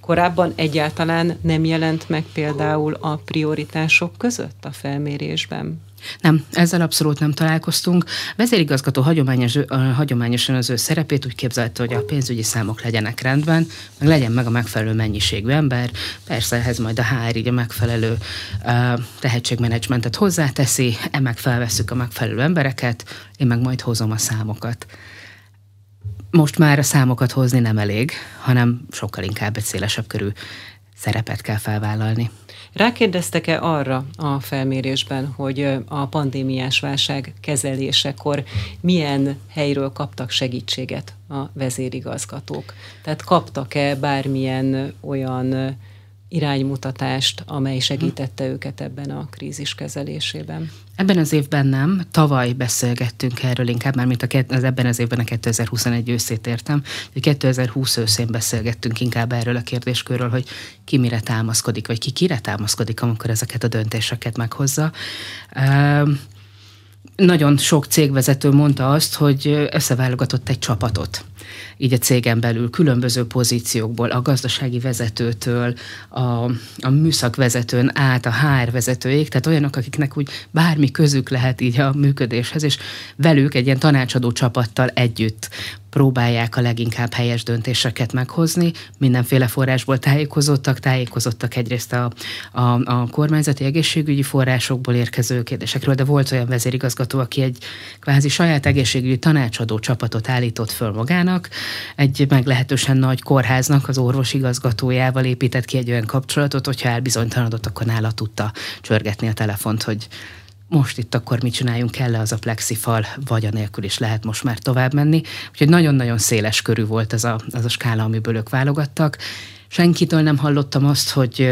Korábban egyáltalán nem jelent meg például a prioritások között a felmérésben? Nem, ezzel abszolút nem találkoztunk. Vezérigazgató hagyományos, hagyományosan az ő szerepét úgy képzelte, hogy a pénzügyi számok legyenek rendben, meg legyen meg a megfelelő mennyiségű ember, persze ehhez majd a HR így a megfelelő uh, tehetségmenedzsmentet hozzáteszi, meg felveszük a megfelelő embereket, én meg majd hozom a számokat. Most már a számokat hozni nem elég, hanem sokkal inkább egy szélesebb körű szerepet kell felvállalni. Rákérdeztek-e arra a felmérésben, hogy a pandémiás válság kezelésekor milyen helyről kaptak segítséget a vezérigazgatók? Tehát kaptak-e bármilyen olyan iránymutatást, amely segítette őket ebben a krízis kezelésében? Ebben az évben nem, tavaly beszélgettünk erről inkább, már mint a, az ebben az évben a 2021 őszét értem, hogy 2020 őszén beszélgettünk inkább erről a kérdéskörről, hogy ki mire támaszkodik, vagy ki kire támaszkodik, amikor ezeket a döntéseket meghozza. Uh, nagyon sok cégvezető mondta azt, hogy összeválogatott egy csapatot így a cégen belül különböző pozíciókból, a gazdasági vezetőtől, a, a műszakvezetőn át a HR vezetőig, tehát olyanok, akiknek úgy bármi közük lehet így a működéshez, és velük egy ilyen tanácsadó csapattal együtt próbálják a leginkább helyes döntéseket meghozni. Mindenféle forrásból tájékozottak, tájékozottak egyrészt a, a, a kormányzati egészségügyi forrásokból érkező kérdésekről, de volt olyan vezérigazgató, aki egy kvázi saját egészségügyi tanácsadó csapatot állított föl magának, egy meglehetősen nagy kórháznak az orvosigazgatójával épített ki egy olyan kapcsolatot, hogyha elbizonytalanodott, akkor nála tudta csörgetni a telefont, hogy most itt akkor mit csináljunk, kell az a plexifal, vagy anélkül is lehet most már tovább menni. Úgyhogy nagyon-nagyon széles körű volt ez a, az a skála, amiből ők válogattak. Senkitől nem hallottam azt, hogy,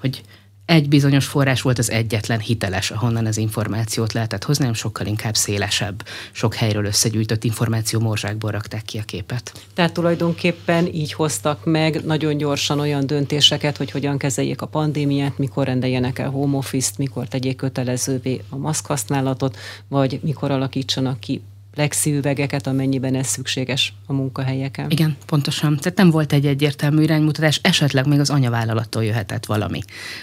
hogy egy bizonyos forrás volt az egyetlen hiteles, ahonnan az információt lehetett hozni, hanem sokkal inkább szélesebb, sok helyről összegyűjtött információ morzsákból rakták ki a képet. Tehát tulajdonképpen így hoztak meg nagyon gyorsan olyan döntéseket, hogy hogyan kezeljék a pandémiát, mikor rendeljenek el home office-t, mikor tegyék kötelezővé a maszkhasználatot, vagy mikor alakítsanak ki üvegeket, amennyiben ez szükséges a munkahelyeken. Igen, pontosan. Tehát nem volt egy egyértelmű iránymutatás, esetleg még az anyavállalattól jöhetett valami,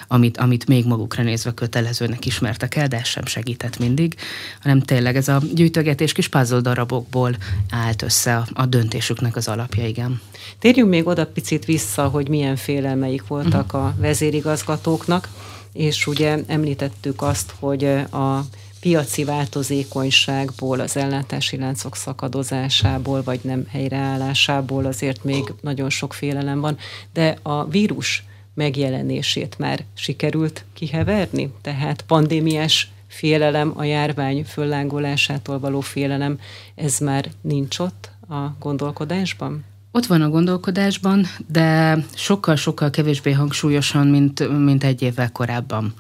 amit, amit még magukra nézve kötelezőnek ismertek el, de ez sem segített mindig, hanem tényleg ez a gyűjtögetés kis puzzle darabokból állt össze a, a döntésüknek az alapja, igen. Térjünk még oda picit vissza, hogy milyen félelmeik voltak uh-huh. a vezérigazgatóknak, és ugye említettük azt, hogy a piaci változékonyságból, az ellátási láncok szakadozásából, vagy nem helyreállásából azért még nagyon sok félelem van, de a vírus megjelenését már sikerült kiheverni, tehát pandémiás félelem, a járvány föllángolásától való félelem, ez már nincs ott a gondolkodásban? Ott van a gondolkodásban, de sokkal-sokkal kevésbé hangsúlyosan, mint, mint egy évvel korábban.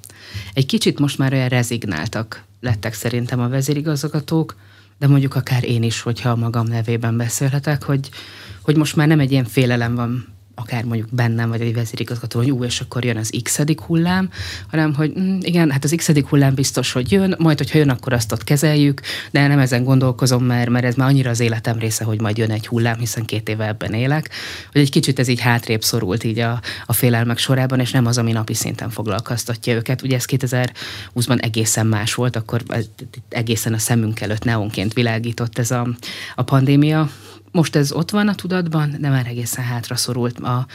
Egy kicsit most már olyan rezignáltak lettek szerintem a vezérigazgatók, de mondjuk akár én is, hogyha magam nevében beszélhetek, hogy, hogy most már nem egy ilyen félelem van akár mondjuk bennem, vagy egy vezérigazgató, hogy ú, és akkor jön az x hullám, hanem hogy mm, igen, hát az x hullám biztos, hogy jön, majd, hogyha jön, akkor azt ott kezeljük, de nem ezen gondolkozom, mert, mert ez már annyira az életem része, hogy majd jön egy hullám, hiszen két éve ebben élek, hogy egy kicsit ez így hátrébb szorult így a, a félelmek sorában, és nem az, ami napi szinten foglalkoztatja őket. Ugye ez 2020-ban egészen más volt, akkor egészen a szemünk előtt neonként világított ez a, a pandémia, most ez ott van a tudatban, de már egészen hátra szorult. A,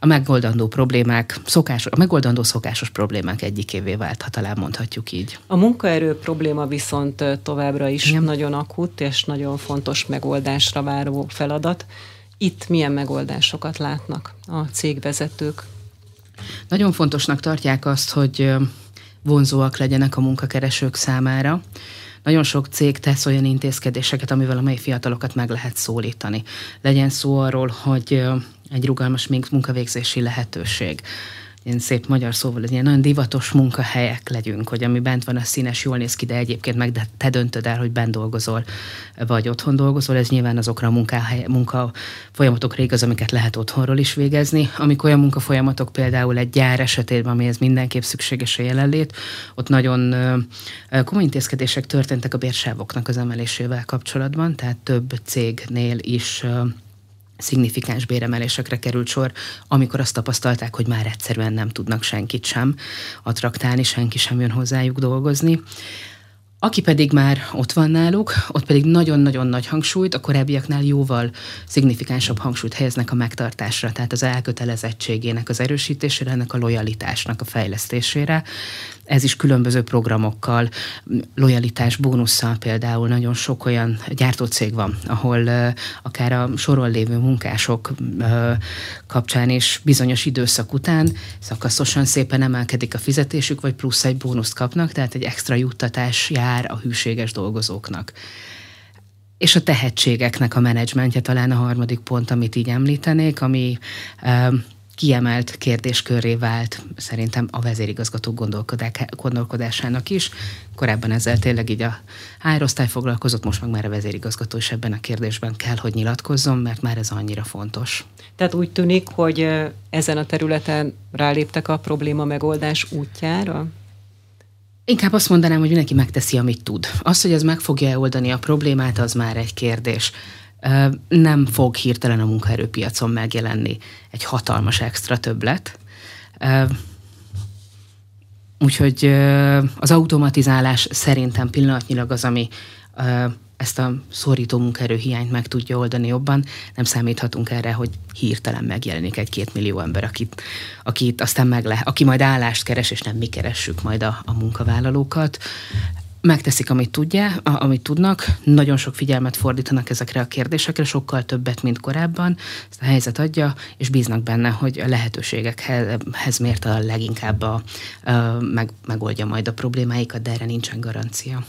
a megoldandó problémák, szokás, a megoldandó szokásos problémák egyikévé vált, ha talán mondhatjuk így. A munkaerő probléma viszont továbbra is Igen. nagyon akut és nagyon fontos megoldásra váró feladat. Itt milyen megoldásokat látnak a cégvezetők? Nagyon fontosnak tartják azt, hogy vonzóak legyenek a munkakeresők számára nagyon sok cég tesz olyan intézkedéseket, amivel a mai fiatalokat meg lehet szólítani. Legyen szó arról, hogy egy rugalmas munkavégzési lehetőség ilyen szép magyar szóval, ez ilyen nagyon divatos munkahelyek legyünk, hogy ami bent van, a színes, jól néz ki, de egyébként meg de te döntöd el, hogy bent dolgozol, vagy otthon dolgozol, ez nyilván azokra a munkahely, munka folyamatokra igaz, amiket lehet otthonról is végezni. Amik olyan munkafolyamatok például egy gyár esetében, amihez mindenképp szükséges a jelenlét, ott nagyon komoly intézkedések történtek a bérsávoknak az emelésével kapcsolatban, tehát több cégnél is szignifikáns béremelésekre került sor, amikor azt tapasztalták, hogy már egyszerűen nem tudnak senkit sem attraktálni, senki sem jön hozzájuk dolgozni. Aki pedig már ott van náluk, ott pedig nagyon-nagyon nagy hangsúlyt, a korábbiaknál jóval szignifikánsabb hangsúlyt helyeznek a megtartásra, tehát az elkötelezettségének az erősítésére, ennek a lojalitásnak a fejlesztésére. Ez is különböző programokkal, lojalitás bónusszal például nagyon sok olyan gyártócég van, ahol akár a soron lévő munkások kapcsán is bizonyos időszak után szakaszosan szépen emelkedik a fizetésük, vagy plusz egy bónuszt kapnak, tehát egy extra juttatás jár a hűséges dolgozóknak. És a tehetségeknek a menedzsmentje talán a harmadik pont, amit így említenék, ami kiemelt kérdéskörré vált szerintem a vezérigazgató gondolkodásának is. Korábban ezzel tényleg így a hárosztály foglalkozott, most meg már a vezérigazgató is ebben a kérdésben kell, hogy nyilatkozzon, mert már ez annyira fontos. Tehát úgy tűnik, hogy ezen a területen ráléptek a probléma megoldás útjára? Inkább azt mondanám, hogy mindenki megteszi, amit tud. Az, hogy ez meg fogja oldani a problémát, az már egy kérdés nem fog hirtelen a munkaerőpiacon megjelenni egy hatalmas extra többlet. Úgyhogy az automatizálás szerintem pillanatnyilag az, ami ezt a szorító munkaerő hiányt meg tudja oldani jobban. Nem számíthatunk erre, hogy hirtelen megjelenik egy-két millió ember, akit, akit aztán meg le, aki majd állást keres, és nem mi keressük majd a, a munkavállalókat megteszik, amit tudja, amit tudnak, nagyon sok figyelmet fordítanak ezekre a kérdésekre, sokkal többet, mint korábban, ezt a helyzet adja, és bíznak benne, hogy a lehetőségekhez mért a leginkább a, a, meg, megoldja majd a problémáikat, de erre nincsen garancia.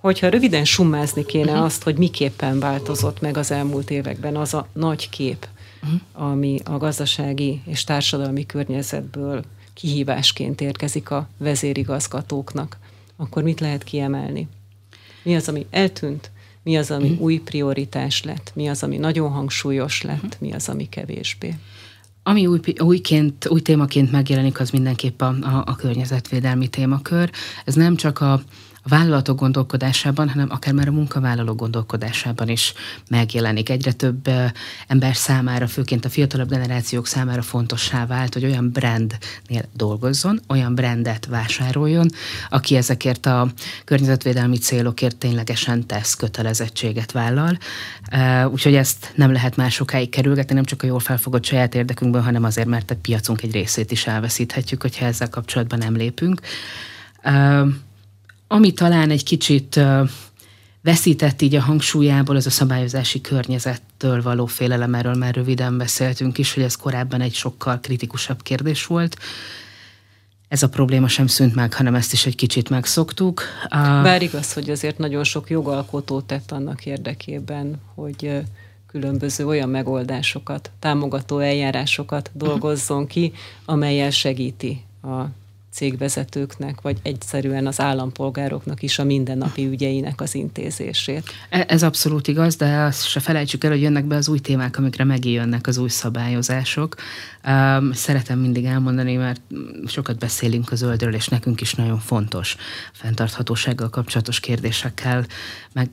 Hogyha röviden summázni kéne uh-huh. azt, hogy miképpen változott meg az elmúlt években az a nagy kép, uh-huh. ami a gazdasági és társadalmi környezetből kihívásként érkezik a vezérigazgatóknak, akkor mit lehet kiemelni? Mi az, ami eltűnt? Mi az, ami mm. új prioritás lett? Mi az, ami nagyon hangsúlyos lett? Mm. Mi az, ami kevésbé? Ami új, újként, új témaként megjelenik, az mindenképp a, a, a környezetvédelmi témakör. Ez nem csak a vállalatok gondolkodásában, hanem akár már a munkavállaló gondolkodásában is megjelenik. Egyre több ember számára, főként a fiatalabb generációk számára fontossá vált, hogy olyan brandnél dolgozzon, olyan brandet vásároljon, aki ezekért a környezetvédelmi célokért ténylegesen tesz kötelezettséget vállal. Úgyhogy ezt nem lehet már sokáig kerülgetni, nem csak a jól felfogott saját érdekünkből, hanem azért, mert a piacunk egy részét is elveszíthetjük, hogyha ezzel kapcsolatban nem lépünk. Ami talán egy kicsit veszített így a hangsúlyából, az a szabályozási környezettől való félelem, erről már röviden beszéltünk is, hogy ez korábban egy sokkal kritikusabb kérdés volt. Ez a probléma sem szűnt meg, hanem ezt is egy kicsit megszoktuk. Bár igaz, hogy azért nagyon sok jogalkotó tett annak érdekében, hogy különböző olyan megoldásokat, támogató eljárásokat dolgozzon ki, amelyel segíti a cégvezetőknek, vagy egyszerűen az állampolgároknak is a mindennapi ügyeinek az intézését. E, ez abszolút igaz, de azt se felejtsük el, hogy jönnek be az új témák, amikre megjönnek az új szabályozások. Szeretem mindig elmondani, mert sokat beszélünk a zöldről, és nekünk is nagyon fontos fenntarthatósággal kapcsolatos kérdésekkel meg,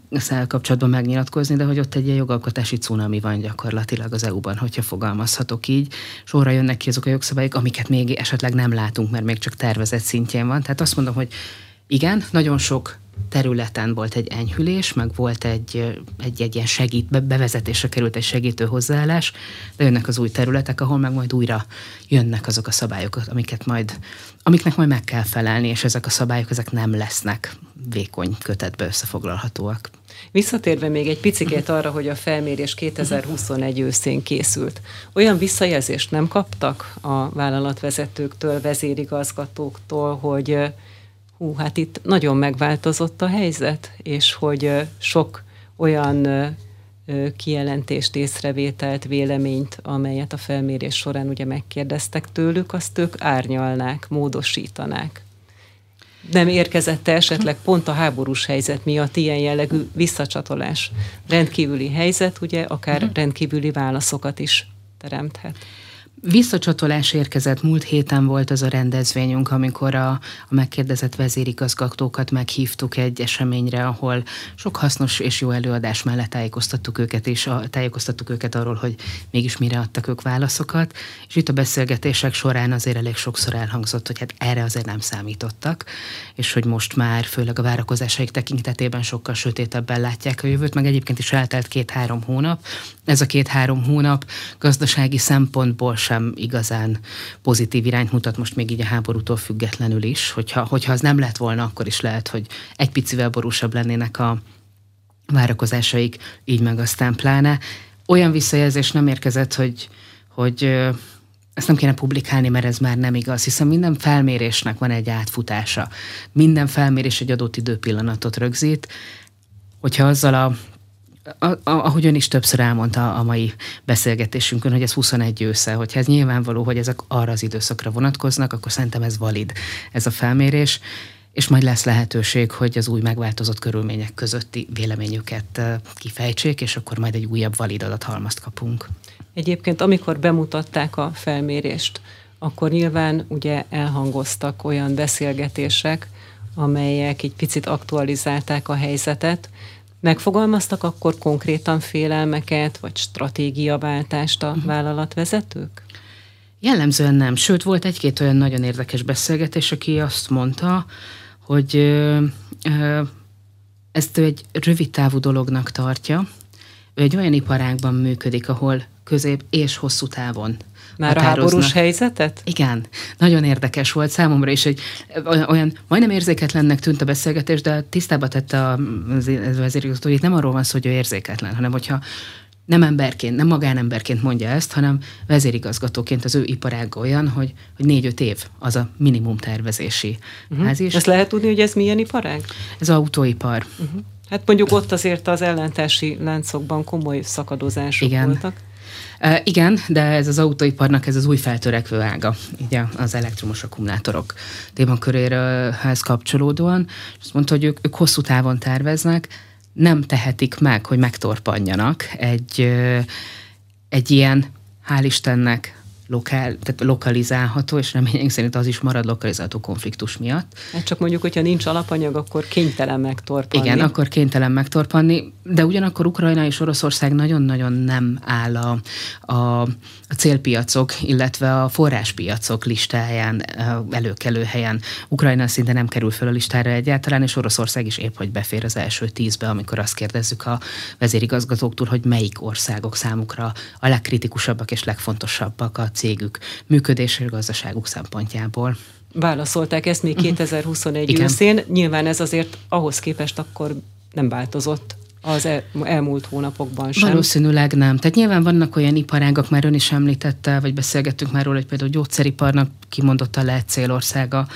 kapcsolatban megnyilatkozni, de hogy ott egy ilyen jogalkotási cunami van gyakorlatilag az EU-ban, hogyha fogalmazhatok így. Sorra jönnek ki azok a jogszabályok, amiket még esetleg nem látunk, mert még csak tervezett szintjén van. Tehát azt mondom, hogy igen, nagyon sok területen volt egy enyhülés, meg volt egy, egy, egy ilyen segít, bevezetésre került egy segítő hozzáállás, de jönnek az új területek, ahol meg majd újra jönnek azok a szabályok, amiket majd, amiknek majd meg kell felelni, és ezek a szabályok ezek nem lesznek vékony kötetbe összefoglalhatóak. Visszatérve még egy picit arra, hogy a felmérés 2021 őszén készült. Olyan visszajelzést nem kaptak a vállalatvezetőktől, vezérigazgatóktól, hogy hú, hát itt nagyon megváltozott a helyzet, és hogy sok olyan kijelentést, észrevételt, véleményt, amelyet a felmérés során ugye megkérdeztek tőlük, azt ők árnyalnák, módosítanák. Nem érkezett esetleg pont a háborús helyzet miatt ilyen jellegű visszacsatolás? Rendkívüli helyzet, ugye akár mhm. rendkívüli válaszokat is teremthet Visszacsatolás érkezett, múlt héten volt az a rendezvényünk, amikor a, a megkérdezett vezérigazgatókat meghívtuk egy eseményre, ahol sok hasznos és jó előadás mellett tájékoztattuk őket, és a, tájékoztattuk őket arról, hogy mégis mire adtak ők válaszokat, és itt a beszélgetések során azért elég sokszor elhangzott, hogy hát erre azért nem számítottak, és hogy most már főleg a várakozásaik tekintetében sokkal sötétebben látják a jövőt, meg egyébként is eltelt két-három hónap. Ez a két-három hónap gazdasági szempontból sem sem igazán pozitív irányt mutat most még így a háborútól függetlenül is. Hogyha, hogyha az nem lett volna, akkor is lehet, hogy egy picivel borúsabb lennének a várakozásaik, így meg aztán pláne. Olyan visszajelzés nem érkezett, hogy, hogy ezt nem kéne publikálni, mert ez már nem igaz, hiszen minden felmérésnek van egy átfutása. Minden felmérés egy adott időpillanatot rögzít. Hogyha azzal a ahogy ön is többször elmondta a mai beszélgetésünkön, hogy ez 21 ősze, hogyha ez nyilvánvaló, hogy ezek arra az időszakra vonatkoznak, akkor szerintem ez valid, ez a felmérés, és majd lesz lehetőség, hogy az új megváltozott körülmények közötti véleményüket kifejtsék, és akkor majd egy újabb valid adathalmazt kapunk. Egyébként, amikor bemutatták a felmérést, akkor nyilván ugye elhangoztak olyan beszélgetések, amelyek egy picit aktualizálták a helyzetet, Megfogalmaztak akkor konkrétan félelmeket, vagy stratégiaváltást a uh-huh. vállalatvezetők? Jellemzően nem. Sőt, volt egy-két olyan nagyon érdekes beszélgetés, aki azt mondta, hogy ö, ö, ezt ő egy rövid távú dolognak tartja. Ő egy olyan iparágban működik, ahol közép és hosszú távon már a háborús helyzetet? Igen, nagyon érdekes volt számomra is, hogy olyan majdnem érzéketlennek tűnt a beszélgetés, de tisztába tette a vezérigazgató, hogy itt nem arról van szó, hogy ő érzéketlen, hanem hogyha nem emberként, nem magánemberként mondja ezt, hanem vezérigazgatóként az ő iparága olyan, hogy, hogy négy-öt év az a minimum tervezési uh-huh. is. Ezt lehet tudni, hogy ez milyen iparág? Ez autóipar. Uh-huh. Hát mondjuk ott azért az ellentási láncokban komoly szakadozások Igen. voltak. Igen, de ez az autóiparnak ez az új feltörekvő ága, ugye az elektromos akkumulátorok témaköréhez kapcsolódóan. Azt mondta, hogy ők, ők hosszú távon terveznek, nem tehetik meg, hogy megtorpanjanak egy, egy ilyen, hál' Istennek, lokál, tehát lokalizálható, és reményeink szerint az is marad lokalizálható konfliktus miatt. Hát csak mondjuk, hogyha nincs alapanyag, akkor kénytelen megtorpanni. Igen, akkor kénytelen megtorpanni, de ugyanakkor Ukrajna és Oroszország nagyon-nagyon nem áll a, a, a célpiacok, illetve a forráspiacok listáján, előkelő helyen. Ukrajna szinte nem kerül föl a listára egyáltalán, és Oroszország is épp, hogy befér az első tízbe, amikor azt kérdezzük a vezérigazgatóktól, hogy melyik országok számukra a legkritikusabbak és legfontosabbak a cégük működési gazdaságuk szempontjából. Válaszolták ezt még 2021 mhm. őszén. Nyilván ez azért ahhoz képest akkor nem változott az el, elmúlt hónapokban sem. Valószínűleg nem. Tehát nyilván vannak olyan iparágak, már ön is említette, vagy beszélgettünk már róla, hogy például gyógyszeriparnak kimondott a lehet célországa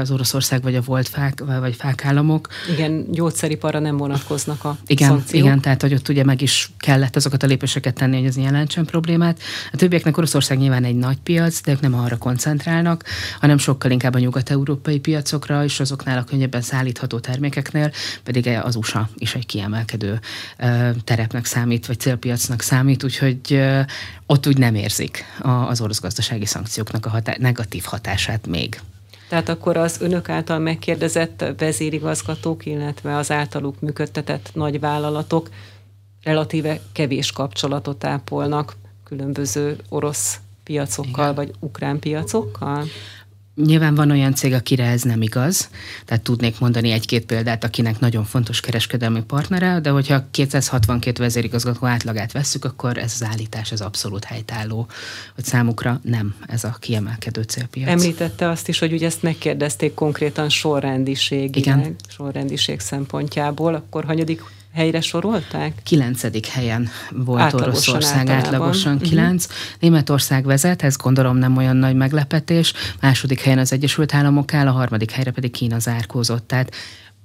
az Oroszország vagy a volt fák, vagy fákállamok. Igen, gyógyszeriparra nem vonatkoznak a igen, szankciók. Igen, tehát hogy ott ugye meg is kellett azokat a lépéseket tenni, hogy ez jelentsen problémát. A többieknek Oroszország nyilván egy nagy piac, de ők nem arra koncentrálnak, hanem sokkal inkább a nyugat-európai piacokra, és azoknál a könnyebben szállítható termékeknél, pedig az USA is egy kiemelkedő kiemelkedő terepnek számít, vagy célpiacnak számít, úgyhogy ott úgy nem érzik az orosz gazdasági szankcióknak a hatá- negatív hatását még. Tehát akkor az önök által megkérdezett vezérigazgatók, illetve az általuk működtetett nagyvállalatok relatíve kevés kapcsolatot ápolnak különböző orosz piacokkal, Igen. vagy ukrán piacokkal? Nyilván van olyan cég, akire ez nem igaz, tehát tudnék mondani egy-két példát, akinek nagyon fontos kereskedelmi partnere, de hogyha 262 vezérigazgató átlagát vesszük, akkor ez az állítás az abszolút helytálló, hogy számukra nem ez a kiemelkedő célpiac. Említette azt is, hogy ugye ezt megkérdezték konkrétan sorrendiség, Igen. sorrendiség szempontjából, akkor hanyadik helyre sorolták? Kilencedik helyen volt átlagosan Oroszország, általában. átlagosan mhm. kilenc. Uh-huh. Németország vezet, ez gondolom nem olyan nagy meglepetés. Második helyen az Egyesült Államok áll, a harmadik helyre pedig Kína zárkózott. Tehát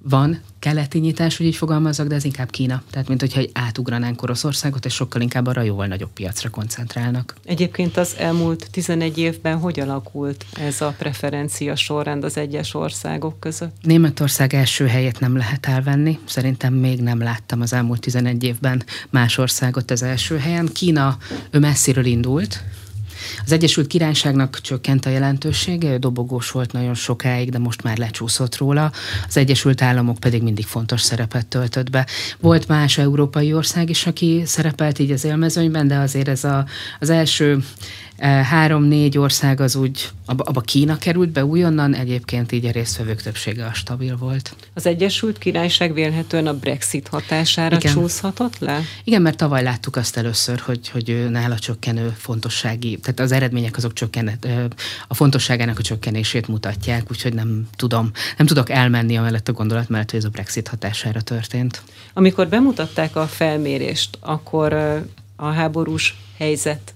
van keleti nyitás, hogy így fogalmazzak, de ez inkább Kína. Tehát, mint hogyha átugranánk Oroszországot, és sokkal inkább arra jóval nagyobb piacra koncentrálnak. Egyébként az elmúlt 11 évben hogy alakult ez a preferencia sorrend az egyes országok között? Németország első helyet nem lehet elvenni. Szerintem még nem láttam az elmúlt 11 évben más országot az első helyen. Kína ő messziről indult, Az Egyesült Királyságnak csökkent a jelentősége, dobogós volt nagyon sokáig, de most már lecsúszott róla. Az Egyesült Államok pedig mindig fontos szerepet töltött be. Volt más európai ország is, aki szerepelt így az élmezőnyben, de azért ez a, az első Három-négy ország az úgy, abba, abba Kína került be újonnan, egyébként így a résztvevők többsége a stabil volt. Az Egyesült Királyság vélhetően a Brexit hatására Igen. csúszhatott le? Igen, mert tavaly láttuk azt először, hogy, hogy nála csökkenő fontossági, tehát az eredmények azok csökkenet, a fontosságának a csökkenését mutatják, úgyhogy nem tudom, nem tudok elmenni amellett a gondolat mellett, hogy ez a Brexit hatására történt. Amikor bemutatták a felmérést, akkor a háborús helyzet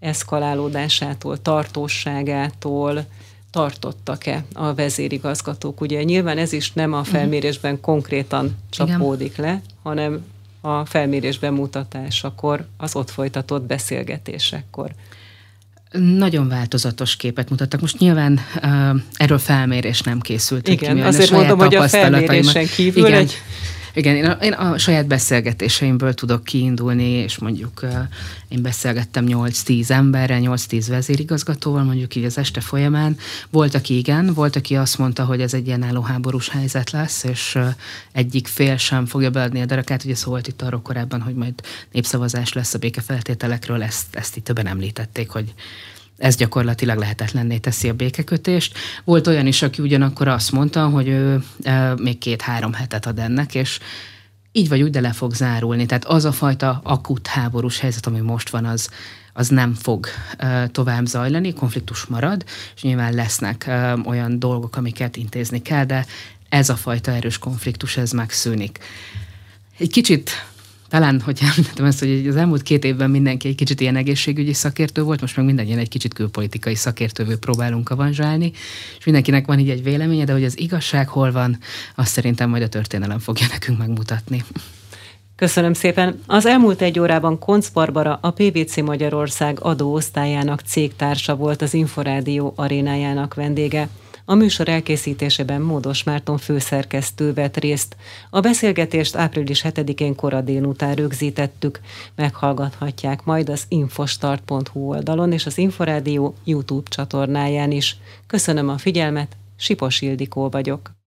eszkalálódásától, tartóságától tartottak-e a vezérigazgatók. Ugye nyilván ez is nem a mhm. felmérésben konkrétan csapódik Igen. le, hanem a felmérés bemutatásakor, az ott folytatott beszélgetésekkor. Nagyon változatos képet mutattak. Most nyilván uh, erről felmérés nem készült. Igen, ki, azért mondom, hogy a felmérésen kívül Igen. egy igen, én a, én a saját beszélgetéseimből tudok kiindulni, és mondjuk én beszélgettem 8-10 emberrel, 8-10 vezérigazgatóval, mondjuk így az este folyamán. Volt, aki igen, volt, aki azt mondta, hogy ez egy ilyen háborús helyzet lesz, és egyik fél sem fogja beadni a derekát. Ugye szólt itt arról korábban, hogy majd népszavazás lesz a békefeltételekről, ezt, ezt itt többen említették, hogy ez gyakorlatilag lehetetlenné teszi a békekötést. Volt olyan is, aki ugyanakkor azt mondta, hogy ő e, még két-három hetet ad ennek, és így vagy úgy, de le fog zárulni. Tehát az a fajta akut háborús helyzet, ami most van, az, az nem fog e, tovább zajlani, konfliktus marad, és nyilván lesznek e, olyan dolgok, amiket intézni kell, de ez a fajta erős konfliktus, ez megszűnik. Egy kicsit talán, hogy említettem ezt, hogy az elmúlt két évben mindenki egy kicsit ilyen egészségügyi szakértő volt, most meg mindannyian egy kicsit külpolitikai szakértővé próbálunk avanzsálni, és mindenkinek van így egy véleménye, de hogy az igazság hol van, azt szerintem majd a történelem fogja nekünk megmutatni. Köszönöm szépen. Az elmúlt egy órában Konc Barbara, a PVC Magyarország adóosztályának cégtársa volt az Inforádió arénájának vendége. A műsor elkészítésében Módos Márton főszerkesztő vett részt. A beszélgetést április 7-én kora délután rögzítettük. Meghallgathatják majd az infostart.hu oldalon és az Inforádió YouTube csatornáján is. Köszönöm a figyelmet, Sipos Ildikó vagyok.